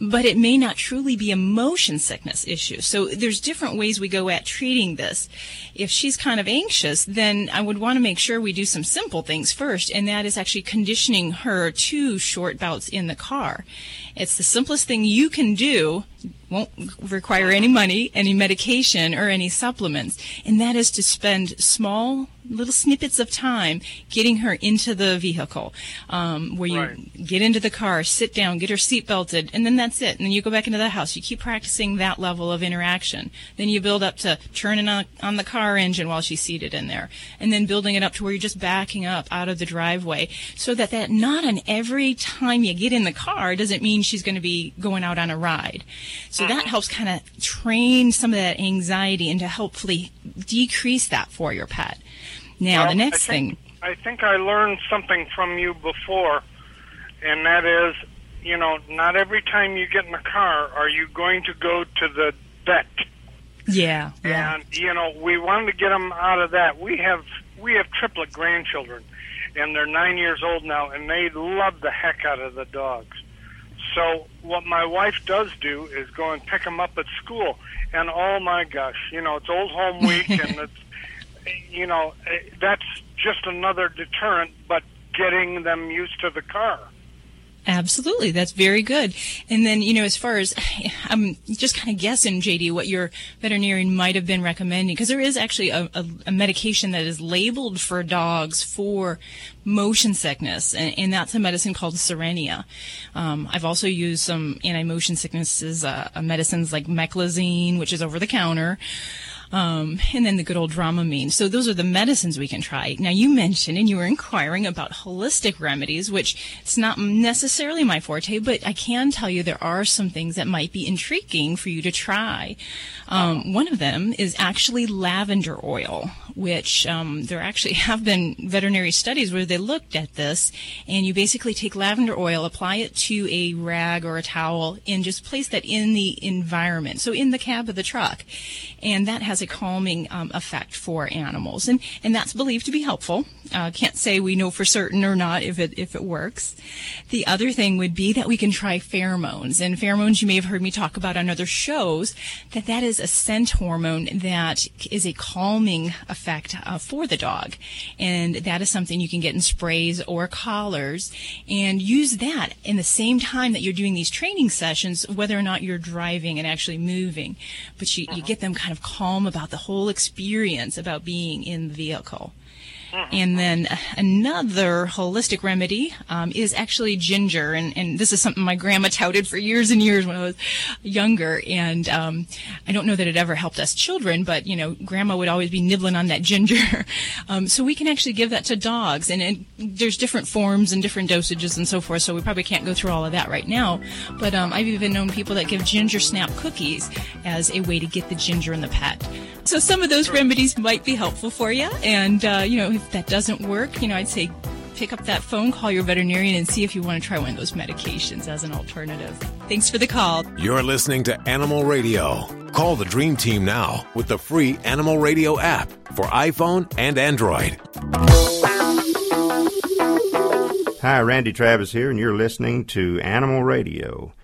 but it may not truly be a motion sickness issue. So there's different ways we go at treating this. If she's kind of anxious, then I would want to make sure we do some simple things first, and that is actually conditioning her to short bouts in the car. It's the simplest thing you can do, won't require any money, any medication, or any supplements, and that is to spend small little snippets of time getting her into the vehicle, um, where you get into the car, sit down, get her seat belted, and then that's it. And then you go back into the house. You keep practicing that level of interaction. Then you build up to turning on, on the car engine while she's seated in there, and then building it up to where you're just backing up out of the driveway, so that that not on every time you get in the car doesn't mean she's going to be going out on a ride. So uh-huh. that helps kind of train some of that anxiety and to hopefully decrease that for your pet. Now, Well, the next I think, thing. I think I learned something from you before, and that is, you know, not every time you get in the car are you going to go to the vet. Yeah, yeah. And you know, we wanted to get them out of that. We have we have triplet grandchildren, and they're nine years old now, and they love the heck out of the dogs. So what my wife does do is go and pick them up at school, and oh my gosh, you know, it's Old Home Week, and [laughs] it's you know, eh, that's just another deterrent, but getting them used to the car. Absolutely, that's very good. And then, you know, as far as [sighs] I'm just kind of guessing, JD, what your veterinarian might have been recommending, because there is actually a, a, a medication that is labeled for dogs for motion sickness, and, and that's a medicine called Cerenia. Um, I've also used some anti-motion sicknesses, uh, uh, medicines like Meclizine, which is over the counter. Um, and then the good old Dramamine. So those are the medicines we can try. Now you mentioned and you were inquiring about holistic remedies, which it's not necessarily my forte, but I can tell you there are some things that might be intriguing for you to try. Um, one of them is actually lavender oil, which um, there actually [laughs] have been veterinary studies where they looked at this, and you basically take lavender oil, apply it to a rag or a towel, and just place that in the environment, so in the cab of the truck, and that has a calming um, effect for animals, and and that's believed to be helpful. Uh, can't say we know for certain or not if it if it works. The other thing would be that we can try pheromones, and pheromones you may have heard me talk about on other shows. That that is a scent hormone that is a calming effect uh, for the dog, and that is something you can get in sprays or collars, and use that in the same time that you're doing these training sessions, whether or not you're driving and actually moving. But you, you get them kind of calm about the whole experience about being in the vehicle. And then another holistic remedy um, is actually ginger, and, and this is something my grandma touted for years and years when I was younger. And um, I don't know that it ever helped us children, but you know, grandma would always be nibbling on that ginger. [laughs] um, so we can actually give that to dogs, and, and there's different forms and different dosages and so forth. So we probably can't go through all of that right now. But um, I've even known people that give ginger snap cookies as a way to get the ginger in the pet. So some of those remedies might be helpful for you, and uh, you know, if that doesn't work, you know, I'd say pick up that phone, call your veterinarian, and see if you want to try one of those medications as an alternative. Thanks for the call. You're listening to Animal Radio. Call the Dream Team now with the free Animal Radio app for iPhone and Android. Hi, Randy Travis here, and you're listening to Animal Radio.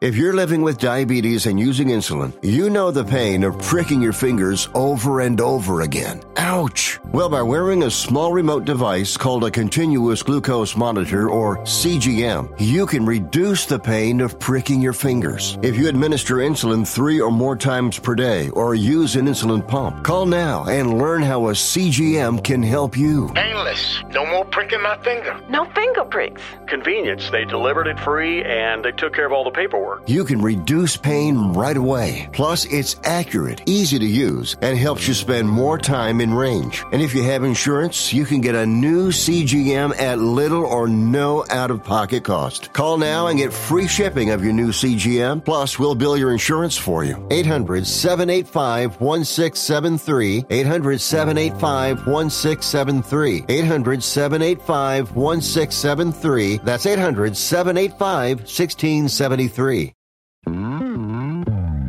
If you're living with diabetes and using insulin, you know the pain of pricking your fingers over and over again. Ouch! Well, by wearing a small remote device called a continuous glucose monitor or CGM, you can reduce the pain of pricking your fingers. If you administer insulin three or more times per day or use an insulin pump, call now and learn how a CGM can help you. Painless. No pricking my finger. No finger pricks. Convenience. They delivered it free and they took care of all the paperwork. You can reduce pain right away. Plus, it's accurate, easy to use, and helps you spend more time in range. And if you have insurance, you can get a new CGM at little or no out of pocket cost. Call now and get free shipping of your new CGM. Plus, we'll bill your insurance for you. 800 785 1673. 800 785 1673. 800 785 1673. That's 800 785 1673.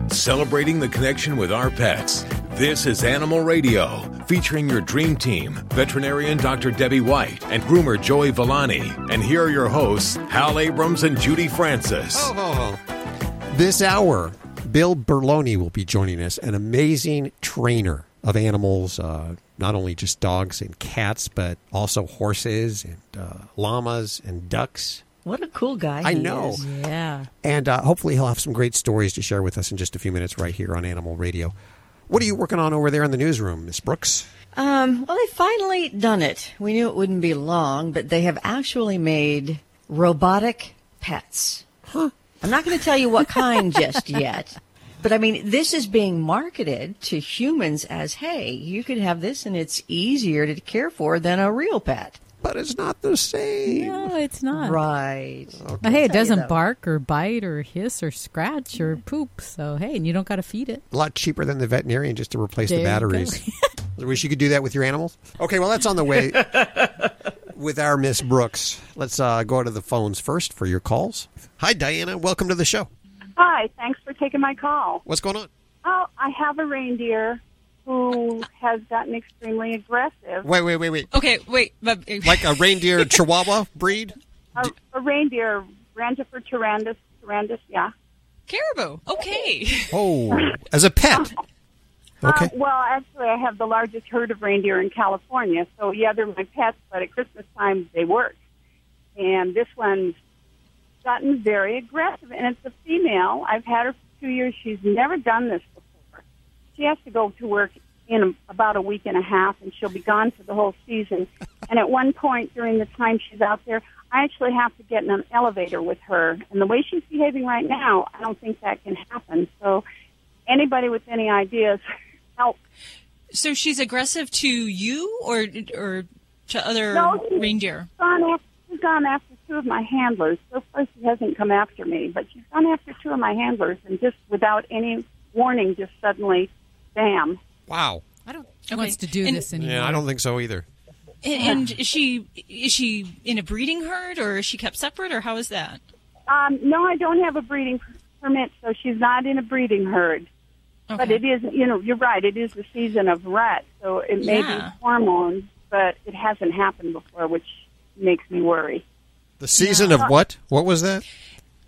Celebrating the connection with our pets. This is Animal Radio, featuring your dream team, veterinarian Dr. Debbie White and groomer Joey Villani. And here are your hosts, Hal Abrams and Judy Francis. Oh, oh, oh. This hour, Bill Berloni will be joining us, an amazing trainer of animals, uh, not only just dogs and cats, but also horses and uh, llamas and ducks. What a cool guy. I know. is. Yeah. And uh, hopefully he'll have some great stories to share with us in just a few minutes right here on Animal Radio. What are you working on over there in the newsroom, Miss Brooks? Um, well, they finally done it. We knew it wouldn't be long, but they have actually made robotic pets. Huh. I'm not going to tell you what kind just yet. But I mean, this is being marketed to humans as, hey, you could have this and it's easier to care for than a real pet. But it's not the same. No, it's not. Right. But hey, it doesn't bark or bite or hiss or scratch or poop. So hey, and you don't got to feed it. A lot cheaper than the veterinarian just to replace the There you go. batteries. [laughs] I wish you could do that with your animals. Okay, well, that's on the way [laughs] with our Miss Brooks. Let's uh, go to the phones first for your calls. Hi, Diana. Welcome to the show. Hi, thanks for taking my call. What's going on? Oh, I have a reindeer who has gotten extremely aggressive. Wait, wait, wait, wait. Okay, wait. But, Like a reindeer [laughs] Chihuahua breed? A, a reindeer, Rangifer tarandus, tarandus, yeah. Caribou. Okay. Oh, as a pet. [laughs] Okay. Uh, well, actually, I have the largest herd of reindeer in California. So, yeah, they're my pets, but at Christmas time, they work. And this one's gotten very aggressive, and it's a female. I've had her for two years. She's never done this before. She has to go to work in about a week and a half, and she'll be gone for the whole season. [laughs] and at one point during the time she's out there, I actually have to get in an elevator with her. And the way she's behaving right now, I don't think that can happen. So, anybody with any ideas, [laughs] help. So she's aggressive to you or or to other No, reindeer? Gone after, she's gone after two of my handlers. So far, she hasn't come after me, but she's gone after two of my handlers, and just without any warning, just suddenly, bam. Wow. I don't. Who wants to do this anymore? Yeah, I don't think so either. And, and is she is she in a breeding herd or is she kept separate or how is that? Um, no, I don't have a breeding permit, so she's not in a breeding herd. But it is, you know, you're right. It is the season of rut, so it may Yeah. be hormones, but it hasn't happened before, which makes me worry. The season of what? What was that?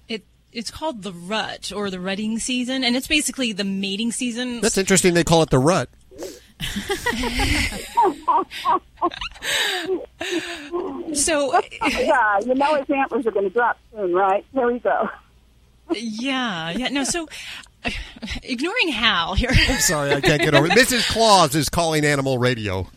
It it's called the rut or the rutting season, and it's basically the mating season. That's interesting. They call it the rut. [laughs] So [laughs] yeah, you know his antlers are going to drop soon, right? There we go. yeah, yeah. No, so [laughs] ignoring Hal here. I'm sorry, I can't get over it. Mrs. Claus is calling Animal Radio.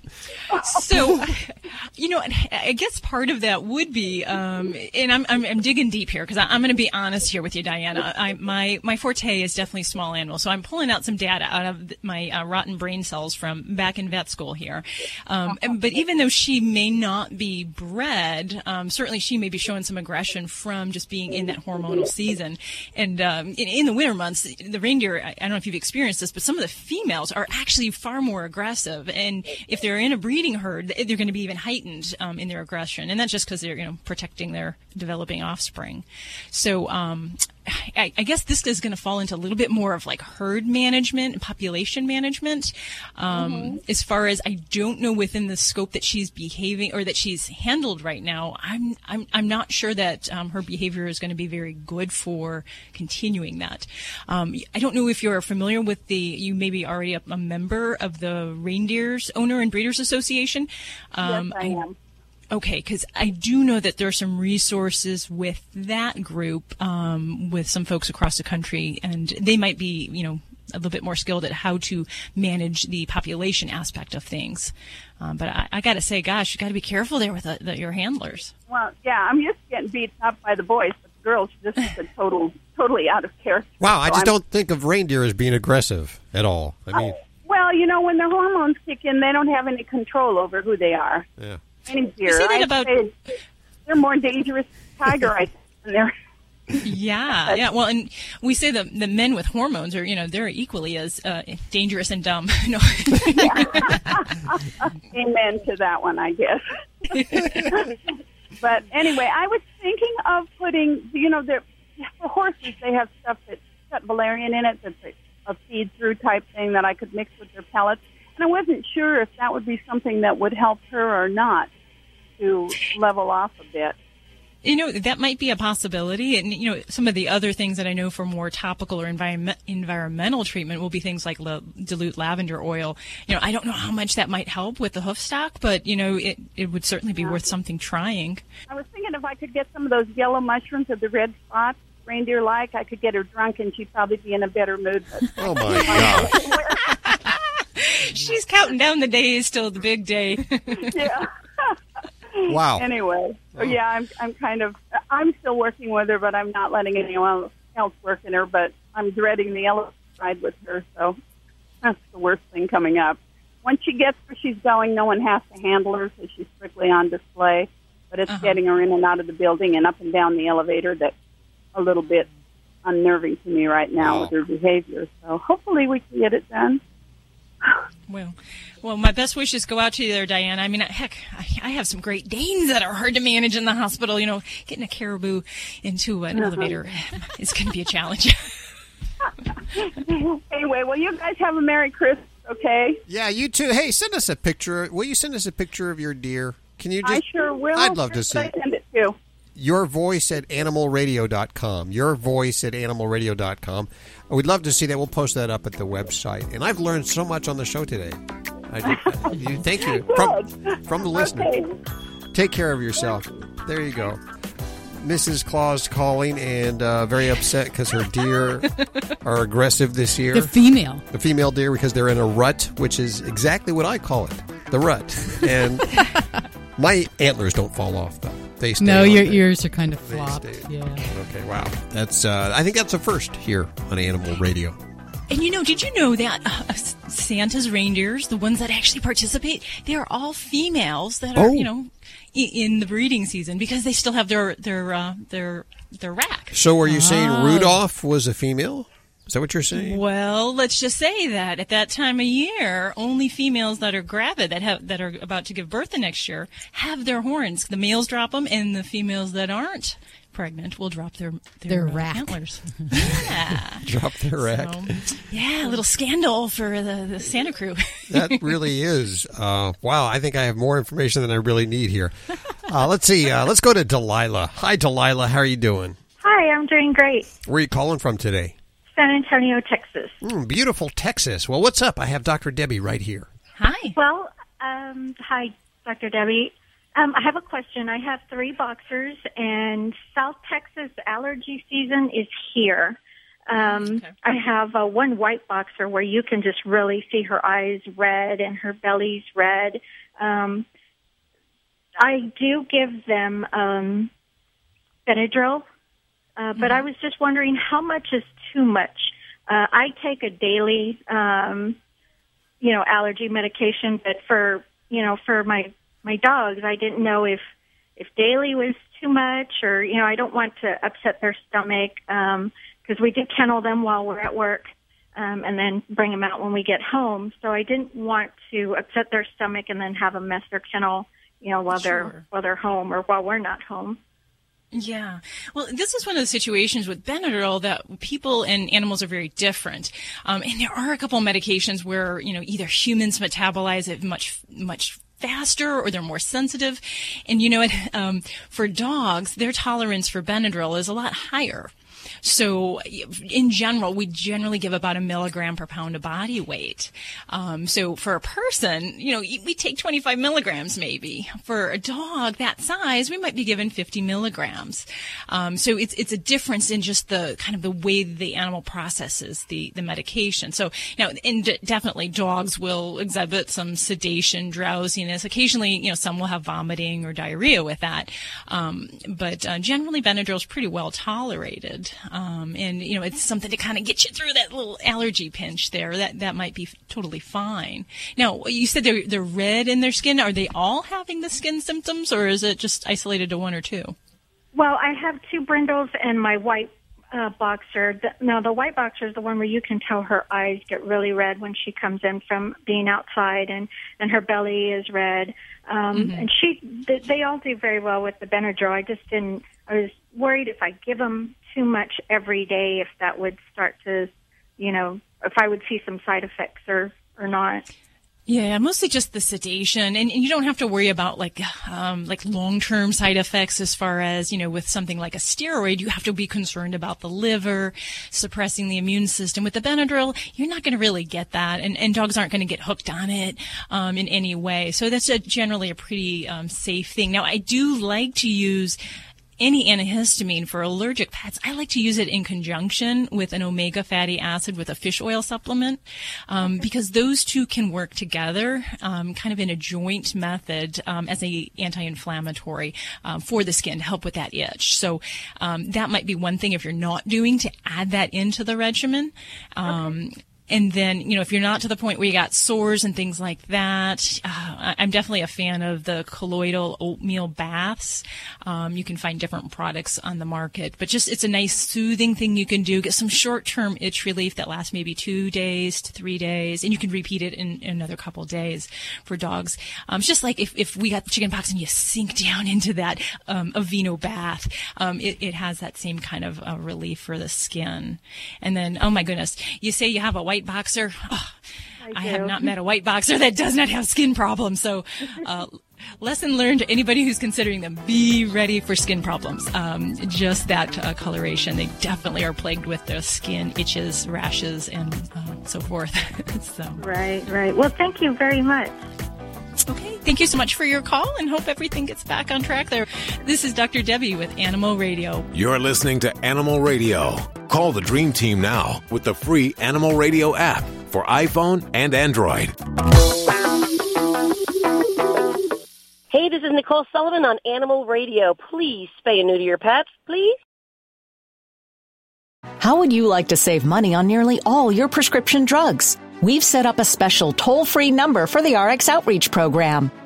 so, [laughs] you know, I guess part of that would be, um, and I'm, I'm, I'm digging deep here because I'm going to be honest here with you, Diana. I, my my forte is definitely small animals, so I'm pulling out some data out of my uh, rotten brain cells from back in vet school here. Um, and- but even though she may not be bred, um, certainly she may be showing some aggression from just being in that hormonal season. And um, in, in the winter months, the reindeer, I, I don't know if you've experienced this, but some of the females are actually far more aggressive. And if they're in a breeding herd, they're going to be even heightened um, in their aggression. And that's just because they're, you know, protecting their developing offspring. So, um, I, I guess this is going to fall into a little bit more of like herd management and population management. Um, As far as I don't know within the scope that she's behaving or that she's handled right now, I'm I'm I'm not sure that um, her behavior is going to be very good for continuing that. Um, I don't know if you're familiar with the you may be already a, a member of the Reindeers Owner and Breeders Association. Um, yes, I am. Okay, because I do know that there are some resources with that group, um, with some folks across the country, and they might be, you know, a little bit more skilled at how to manage the population aspect of things. Um, but I, I got to say, gosh, you got to be careful there with the, the, your handlers. Well, yeah, I'm used to getting beat up by the boys, but the girls, this is a total, totally out of character. Wow, I So just I'm- don't think of reindeer as being aggressive at all. I mean, Well, you know, when their hormones kick in, they don't have any control over who they are. yeah. Deer, say that about- they're more dangerous than tiger, I think. than they're [laughs] Yeah, [laughs] yeah. Well, and we say that the men with hormones are, you know, they're equally as uh, dangerous and dumb. [laughs] no. Amen to that one, I guess. but anyway, I was thinking of putting, you know, the, for horses, they have stuff that's got valerian in it, that's a, a feed through type thing that I could mix with their pellets. And I wasn't sure if that would be something that would help her or not to level off a bit. You know, that might be a possibility. And, you know, some of the other things that I know for more topical or environment, environmental treatment will be things like la- dilute lavender oil. You know, I don't know how much that might help with the hoof stock, but, you know, it, it would certainly be worth something trying. I was thinking if I could get some of those yellow mushrooms of the red spots, reindeer like, I could get her drunk and she'd probably be in a better mood. But oh my gosh. [laughs] She's counting down the days till the big day. [laughs] yeah. [laughs] Wow. Anyway, so yeah, I'm I'm kind of I'm still working with her, but I'm not letting anyone else work in her. But I'm dreading the elephant ride with her, so that's the worst thing coming up. Once she gets where she's going, no one has to handle her, so she's strictly on display. But it's uh-huh. getting her in and out of the building and up and down the elevator that's a little bit unnerving to me right now oh. with her behavior. So hopefully we can get it done. [sighs] [laughs] Well, well, my best wishes go out to you there, Diana. I mean, heck, I, I have some Great Danes that are hard to manage in the hospital. You know, getting a caribou into an Uh-huh. elevator is going to be a challenge. [laughs] anyway, well, you guys have a Merry Christmas, okay? Yeah, you too. Hey, send us a picture. Will you send us a picture of your deer? Can you just? I sure will. I'd love to Where's see. I send it to? Your voice at animalradio.com. Your voice at animalradio.com. We'd love to see that. We'll post that up at the website. And I've learned so much on the show today. I, you, thank you [laughs] from, from the listener. Okay. Take care of yourself. There you go. Mrs. Claus calling and uh, very upset because her deer [laughs] are aggressive this year. The female. The female deer because they're in a rut, which is exactly what I call it, the rut. And [laughs] my antlers don't fall off though; they stay. No, on your there. ears are kind of They flopped. stayed. Yeah. Okay, wow. That's uh, I think that's a first here on Animal Radio. And you know, did you know that uh, Santa's reindeers, the ones that actually participate, they are all females that are, Oh. you know, in the breeding season because they still have their their uh, their their rack. So, are you saying Oh. Rudolph was a female? Is that what you're saying? Well, let's just say that at that time of year, only females that are gravid that have that are about to give birth the next year have their horns. The males drop them, and the females that aren't pregnant will drop their their, Their uh, rack. antlers. [laughs] yeah. [laughs] Drop their rack. So, yeah, a little scandal for the, the Santa crew. [laughs] that really is. Uh, wow, I think I have more information than I really need here. Uh, let's see. Uh, let's go to Delilah. Hi, Delilah. How are you doing? Hi, I'm doing great. Where are you calling from today? San Antonio, Texas. Mm, beautiful Texas. Well, what's up? I have Dr. Debbie right here. Hi. Well, um, hi, Dr. Debbie. Um, I have a question. I have three boxers, and South Texas allergy season is here. Um, I have uh, one white boxer where you can just really see her eyes red and her belly's red. Um, I do give them um, Benadryl, uh, but I was just wondering how much is too much. Uh, I take a daily, um, you know, allergy medication, but for you know, for my my dogs, I didn't know if if daily was too much, or you know, I don't want to upset their stomach because we do kennel them while we're at work. Um, and then bring them out when we get home. So I didn't want to upset their stomach and then have them mess their kennel, you know, while Sure. they're while they're home or while we're not home. Yeah. Well, this is one of the situations with Benadryl that people and animals are very different. Um, and there are a couple medications where, you know, either humans metabolize it much, much faster or they're more sensitive. And you know? [laughs] Um, for dogs, their tolerance for Benadryl is a lot higher. So, in general, we generally give about a milligram per pound of body weight. Um, so, for a person, you know, we take 25 milligrams maybe. For a dog that size, we might be given 50 milligrams. Um, so, it's it's a difference in just the kind of the way the animal processes the the medication. So, now, and definitely, dogs will exhibit some sedation, drowsiness. Occasionally, you know, some will have vomiting or diarrhea with that. Um, but uh, generally, Benadryl is pretty well tolerated. Um, and you know, it's something to kind of get you through that little allergy pinch there. That that might be totally fine. Now, you said they're they're red in their skin. Are they all having the skin symptoms, or is it just isolated to one or two? Well, I have two brindles and my white uh, boxer. The, now, the white boxer is the one where you can tell her eyes get really red when she comes in from being outside, and and her belly is red. Um, Mhm. And she, they, they all do very well with the Benadryl. I just didn't. I was worried if I give them too much every day, if that would start to, you know, if I would see some side effects or or not. Yeah, mostly just the sedation, and, and you don't have to worry about like um, like long term side effects as far as you know with something like a steroid. You have to be concerned about the liver suppressing the immune system. With the Benadryl, you're not going to really get that, and, and dogs aren't going to get hooked on it um, in any way. So that's a, generally a pretty um, safe thing. Now, I do like to use any antihistamine for allergic pets, I like to use it in conjunction with an omega fatty acid with a fish oil supplement, um, because those two can work together, um, kind of in a joint method um, as a anti-inflammatory um, for the skin to help with that itch. So um, that might be one thing if you're not doing to add that into the regimen. Um, And then, you know, if you're not to the point where you got sores and things like that, uh, I'm definitely a fan of the colloidal oatmeal baths. Um, you can find different products on the market, but just it's a nice soothing thing you can do. Get some short-term itch relief that lasts maybe two days to three days, and you can repeat it in, in another couple days for dogs. Um, it's just like if, if we got chicken pox and you sink [laughs] down into that um, bath, um, it, it has that same kind of uh, relief for the skin. And then, oh my goodness, you say you have a white boxer. Oh, I, have not met a white boxer that does not have skin problems. So, [laughs] uh, lesson learned to anybody who's considering them: be ready for skin problems. Um, just that uh, coloration, they definitely are plagued with the skin itches, rashes, and uh, so forth. [laughs] so, Right, right. Well, thank you very much. Okay, thank you so much for your call, and hope everything gets back on track. There, this is Dr. Debbie with Animal Radio. You're listening to Animal Radio. Call the Dream Team now with the free Animal Radio app for iPhone and Android. Hey, this is Nicole Sullivan on Animal Radio. Please spay and neuter your pets, please. How would you like to save money on nearly all your prescription drugs? We've set up a special toll free number for the RX Outreach Program.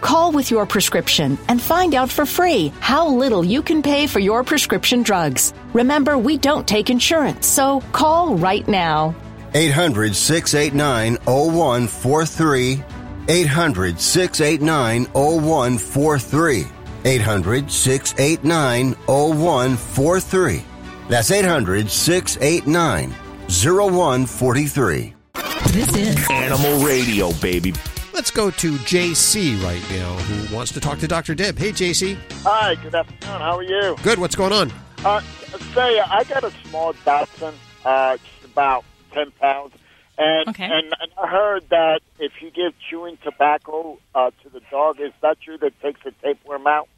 Call with your prescription and find out for free how little you can pay for your prescription drugs. Remember, we don't take insurance, so call right now. 800 689 0143. 800 689 0143. 800 689 0143. That's 800 689 0143. This is Animal Radio, baby. Let's go to JC right now, who wants to talk to Dr. Deb. Hey, JC. Hi, good afternoon. How are you? Good. What's going on? Uh, say, I got a small Dachshund, uh, just about 10 pounds. And, Okay. and, and I heard that if you give chewing tobacco uh, to the dog, is that true that takes the tapeworm out?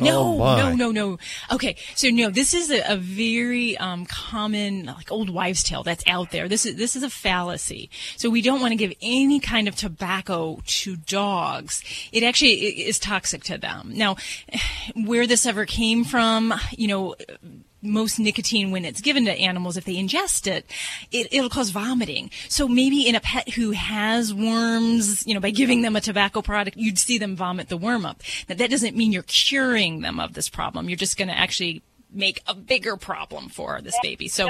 No, Oh, no, no, no. Okay, so no, this is a, a very um, common, like old wives' tale that's out there. This is this is a fallacy. So we don't want to give any kind of tobacco to dogs. It actually is toxic to them. Now, where this ever came from, you know. Most nicotine, when it's given to animals, if they ingest it, it, it'll cause vomiting. So maybe in a pet who has worms, you know, by giving them a tobacco product, you'd see them vomit the worm up. Now, that doesn't mean you're curing them of this problem. You're just going to actually make a bigger problem for this baby. So,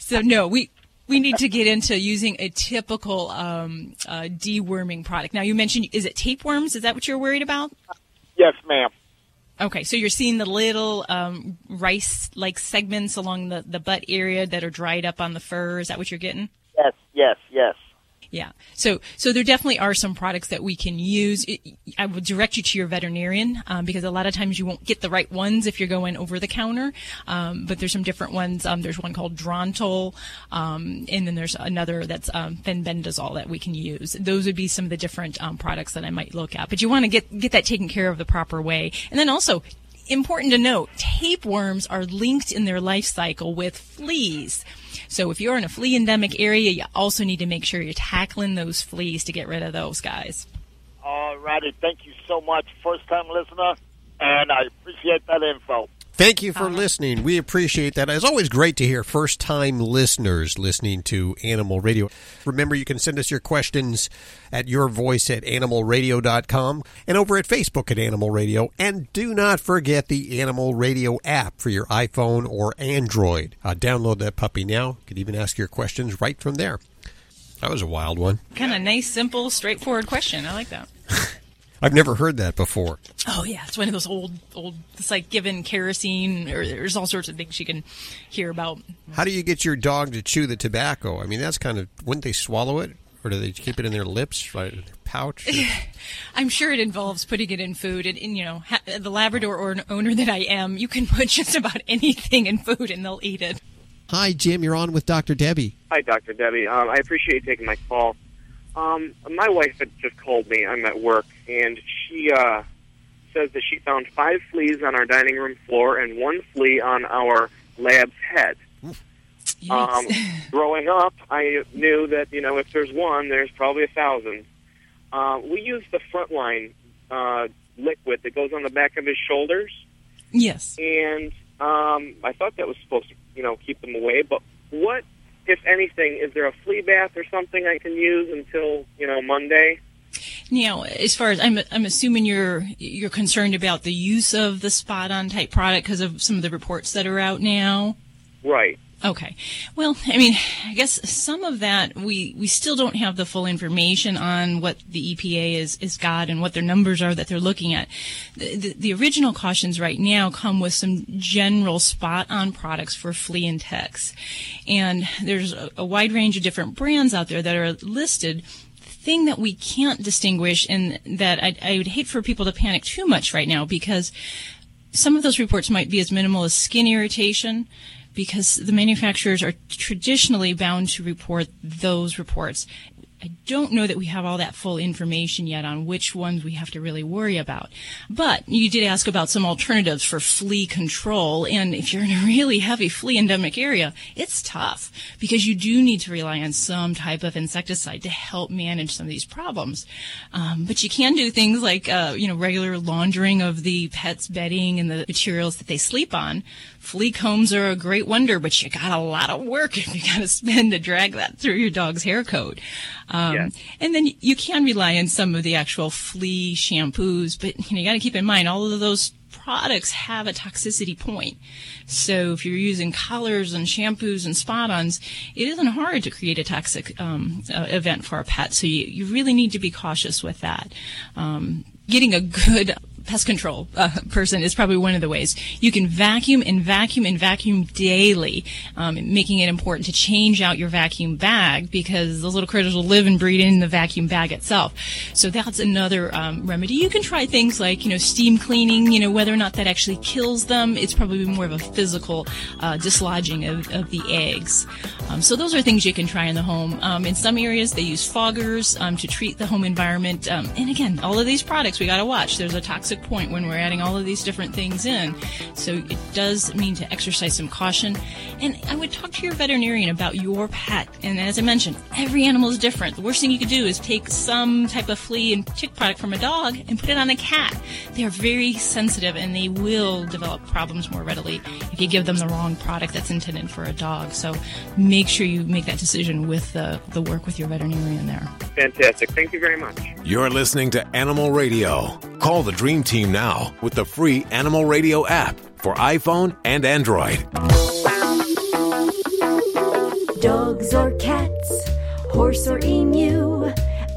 so no, we, we need to get into using a typical um, uh, deworming product. Now, you mentioned, is it tapeworms? Is that what you're worried about? Yes, ma'am. Okay, so you're seeing the little um, rice-like segments along the, the butt area that are dried up on the fur. Is that what you're getting? Yes, yes, yes. Yeah. So, so there definitely are some products that we can use. It, I would direct you to your veterinarian um, because a lot of times you won't get the right ones if you're going over the counter. Um, but there's some different ones. Um, there's one called Drontal, um, and then there's another that's um, fenbendazole that we can use. Those would be some of the different um, products that I might look at. But you want to get get that taken care of the proper way, and then also important to note, tapeworms are linked in their life cycle with fleas. So if you're in a flea endemic area, you also need to make sure you're tackling those fleas to get rid of those guys. All righty. Thank you so much. First time listener, and I appreciate that info. Thank you for listening. We appreciate that. It's always great to hear first time listeners listening to Animal Radio. Remember, you can send us your questions at your voice at animalradio.com and over at Facebook at Animal Radio. And do not forget the Animal Radio app for your iPhone or Android. Uh, download that puppy now. You can even ask your questions right from there. That was a wild one. Kind of nice, simple, straightforward question. I like that. [laughs] I've never heard that before. Oh yeah, it's one of those old, old. It's like given kerosene, or there's all sorts of things you can hear about. How do you get your dog to chew the tobacco? I mean, that's kind of, wouldn't they swallow it? Or do they keep it in their lips, right, in their pouch? [laughs] I'm sure it involves putting it in food, and, and you know, ha- the Labrador or an owner that I am, you can [laughs] put just about anything in food, and they'll eat it. Hi, Jim. You're on with Dr. Debbie. Hi, Dr. Debbie. Um, I appreciate you taking my call. Um, my wife had just called me. I'm at work, and she uh, says that she found five fleas on our dining room floor and one flea on our lab's head. Um, growing up, I knew that you know if there's one, there's probably a thousand. Uh, we use the Frontline uh, liquid that goes on the back of his shoulders, Yes. and um, I thought that was supposed to you know keep them away. But what, if anything, is there a flea bath or something I can use until you know Monday? Now, as far as I'm, I'm assuming you're you're concerned about the use of the spot on type product because of some of the reports that are out now. Right. Okay. Well, I mean, I guess some of that we we still don't have the full information on what the EPA is is got and what their numbers are that they're looking at. The, the, the original cautions right now come with some general spot on products for flea and ticks, and there's a, a wide range of different brands out there that are listed thing that we can't distinguish and that I, I would hate for people to panic too much right now because some of those reports might be as minimal as skin irritation because the manufacturers are traditionally bound to report those reports. I don't know that we have all that full information yet on which ones we have to really worry about. But you did ask about some alternatives for flea control. And if you're in a really heavy flea endemic area, it's tough because you do need to rely on some type of insecticide to help manage some of these problems. Um, but you can do things like, uh, you know, regular laundering of the pet's bedding and the materials that they sleep on. Flea combs are a great wonder, but you got a lot of work if you got to spend to drag that through your dog's hair coat. Um, Yes. And then you can rely on some of the actual flea shampoos, but you know you got to keep in mind all of those products have a toxicity point. So if you're using collars and shampoos and spot-ons, it isn't hard to create a toxic um, uh, event for a pet. So you, you really need to be cautious with that. Um, getting a good pest control uh, person is probably one of the ways. You can vacuum and vacuum and vacuum daily, um, making it important to change out your vacuum bag because those little critters will live and breed in the vacuum bag itself. So that's another um, remedy. You can try things like, you know, steam cleaning, you know, whether or not that actually kills them. It's probably more of a physical uh, dislodging of, of the eggs. Um, so those are things you can try in the home. Um, in some areas, they use foggers um, to treat the home environment. Um, and again, all of these products we got to watch. There's a toxic point when we're adding all of these different things in. So it does mean to exercise some caution. And I would talk to your veterinarian about your pet. And as I mentioned, every animal is different. The worst thing you could do is take some type of flea and tick product from a dog and put it on a cat. They are very sensitive and they will develop problems more readily if you give them the wrong product that's intended for a dog. So make sure you make that decision with the, the work with your veterinarian there. Fantastic. Thank you very much. You're listening to Animal Radio. Call the Dream Team now with the free Animal Radio app for iPhone and Android. Dogs or cats, horse or emu,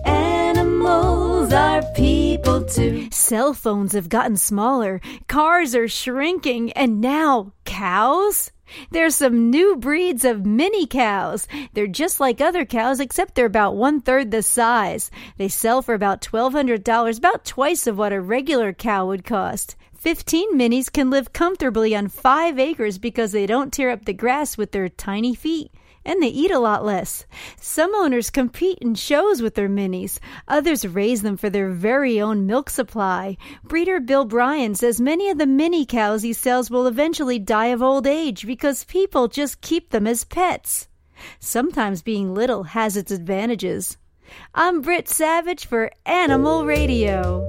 animals are people too. Cell phones have gotten smaller, cars are shrinking, and now cows? There's some new breeds of mini cows. They're just like other cows, except they're about one third the size. They sell for about $1,200, about twice of what a regular cow would cost. 15 minis can live comfortably on 5 acres because they don't tear up the grass with their tiny feet. And they eat a lot less. Some owners compete in shows with their minis. Others raise them for their very own milk supply. Breeder Bill Bryan says many of the mini cows he sells will eventually die of old age because people just keep them as pets. Sometimes being little has its advantages. I'm Britt Savage for Animal Radio.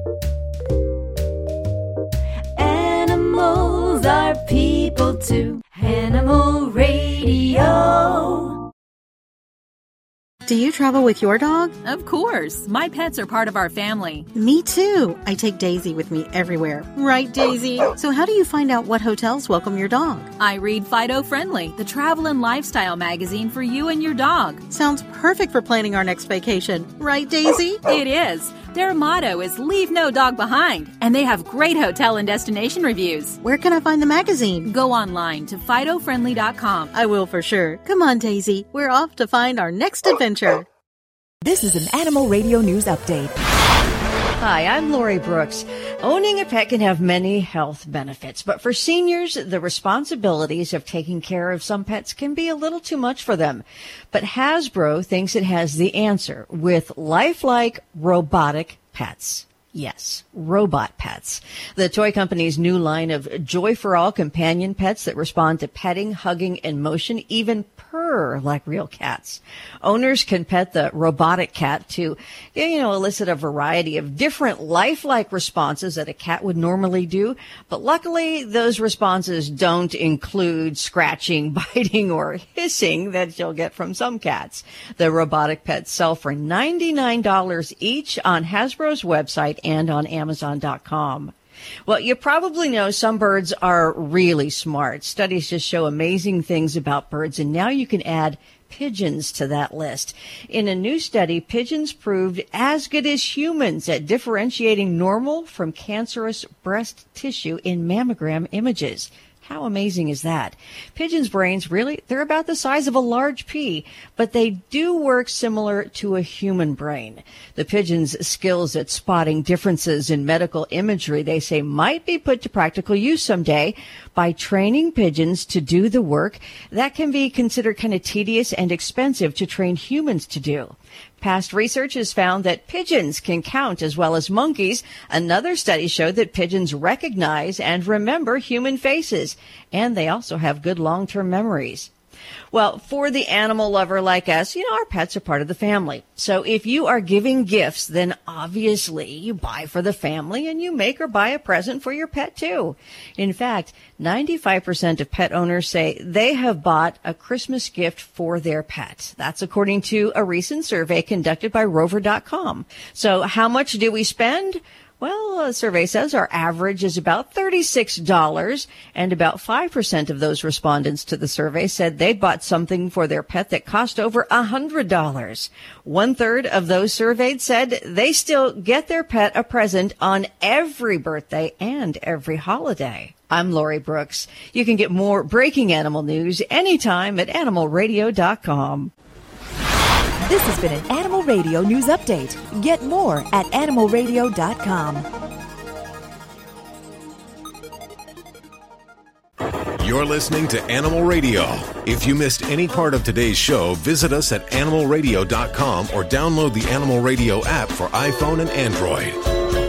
Animals are people too. Animal Radio. Radio. Do you travel with your dog? Of course. My pets are part of our family. Me too. I take Daisy with me everywhere. Right, Daisy? So, how do you find out what hotels welcome your dog? I read Fido Friendly, the travel and lifestyle magazine for you and your dog. Sounds perfect for planning our next vacation. Right, Daisy? It is. Their motto is Leave No Dog Behind, and they have great hotel and destination reviews. Where can I find the magazine? Go online to FidoFriendly.com. I will for sure. Come on, Daisy. We're off to find our next adventure. This is an Animal Radio News Update. Hi, I'm Lori Brooks. Owning a pet can have many health benefits, but for seniors, the responsibilities of taking care of some pets can be a little too much for them. But Hasbro thinks it has the answer with lifelike robotic pets. Yes, robot pets. The toy company's new line of Joy for All companion pets that respond to petting, hugging, and motion, even purr like real cats. Owners can pet the robotic cat to, you know, elicit a variety of different lifelike responses that a cat would normally do. But luckily, those responses don't include scratching, [laughs] biting, or hissing that you'll get from some cats. The robotic pets sell for $99 each on Hasbro's website and on Amazon.com. Well, you probably know some birds are really smart. Studies just show amazing things about birds, and now you can add pigeons to that list. In a new study, pigeons proved as good as humans at differentiating normal from cancerous breast tissue in mammogram images. How amazing is that? Pigeons' brains really, they're about the size of a large pea, but they do work similar to a human brain. The pigeons' skills at spotting differences in medical imagery, they say, might be put to practical use someday by training pigeons to do the work that can be considered kind of tedious and expensive to train humans to do. Past research has found that pigeons can count as well as monkeys. Another study showed that pigeons recognize and remember human faces, and they also have good long-term memories. Well, for the animal lover like us, you know, our pets are part of the family. So if you are giving gifts, then obviously you buy for the family and you make or buy a present for your pet too. In fact, 95% of pet owners say they have bought a Christmas gift for their pet. That's according to a recent survey conducted by rover.com. So how much do we spend? Well, a survey says our average is about $36, and about 5% of those respondents to the survey said they bought something for their pet that cost over $100. One third of those surveyed said they still get their pet a present on every birthday and every holiday. I'm Lori Brooks. You can get more breaking animal news anytime at animalradio.com. This has been an Animal Radio News Update. Get more at animalradio.com. You're listening to Animal Radio. If you missed any part of today's show, visit us at animalradio.com or download the Animal Radio app for iPhone and Android.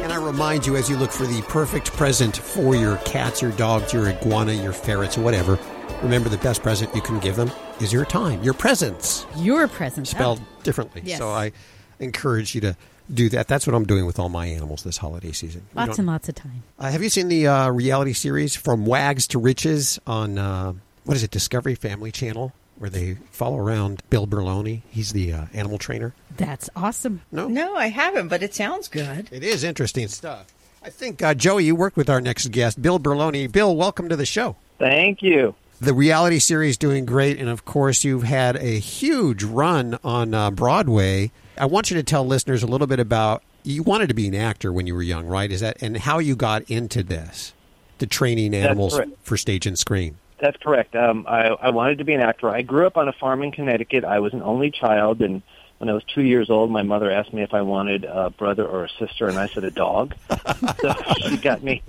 And I remind you as you look for the perfect present for your cats, your dogs, your iguana, your ferrets, whatever, remember the best present you can give them is your time, your presence. Your presence. Spelled differently. Yes. So I encourage you to do that. That's what I'm doing with all my animals this holiday season. We Lots and lots of time. Uh, have you seen the uh, reality series From Wags to Riches on, uh, what is it, Discovery Family Channel? Where they follow around Bill Berloni. He's the uh, animal trainer. That's awesome. No, No, I haven't, but it sounds good. It is interesting stuff. I think, uh, Joey, you worked with our next guest, Bill Berloni. Bill, welcome to the show. Thank you. The reality series doing great, and of course, you've had a huge run on uh, Broadway. I want you to tell listeners a little bit about you wanted to be an actor when you were young, right? Is that and how you got into this, the training animals for stage and screen. That's correct. Um, I, I wanted to be an actor. I grew up on a farm in Connecticut. I was an only child, and when I was two years old, my mother asked me if I wanted a brother or a sister, and I said a dog. [laughs] so she got me,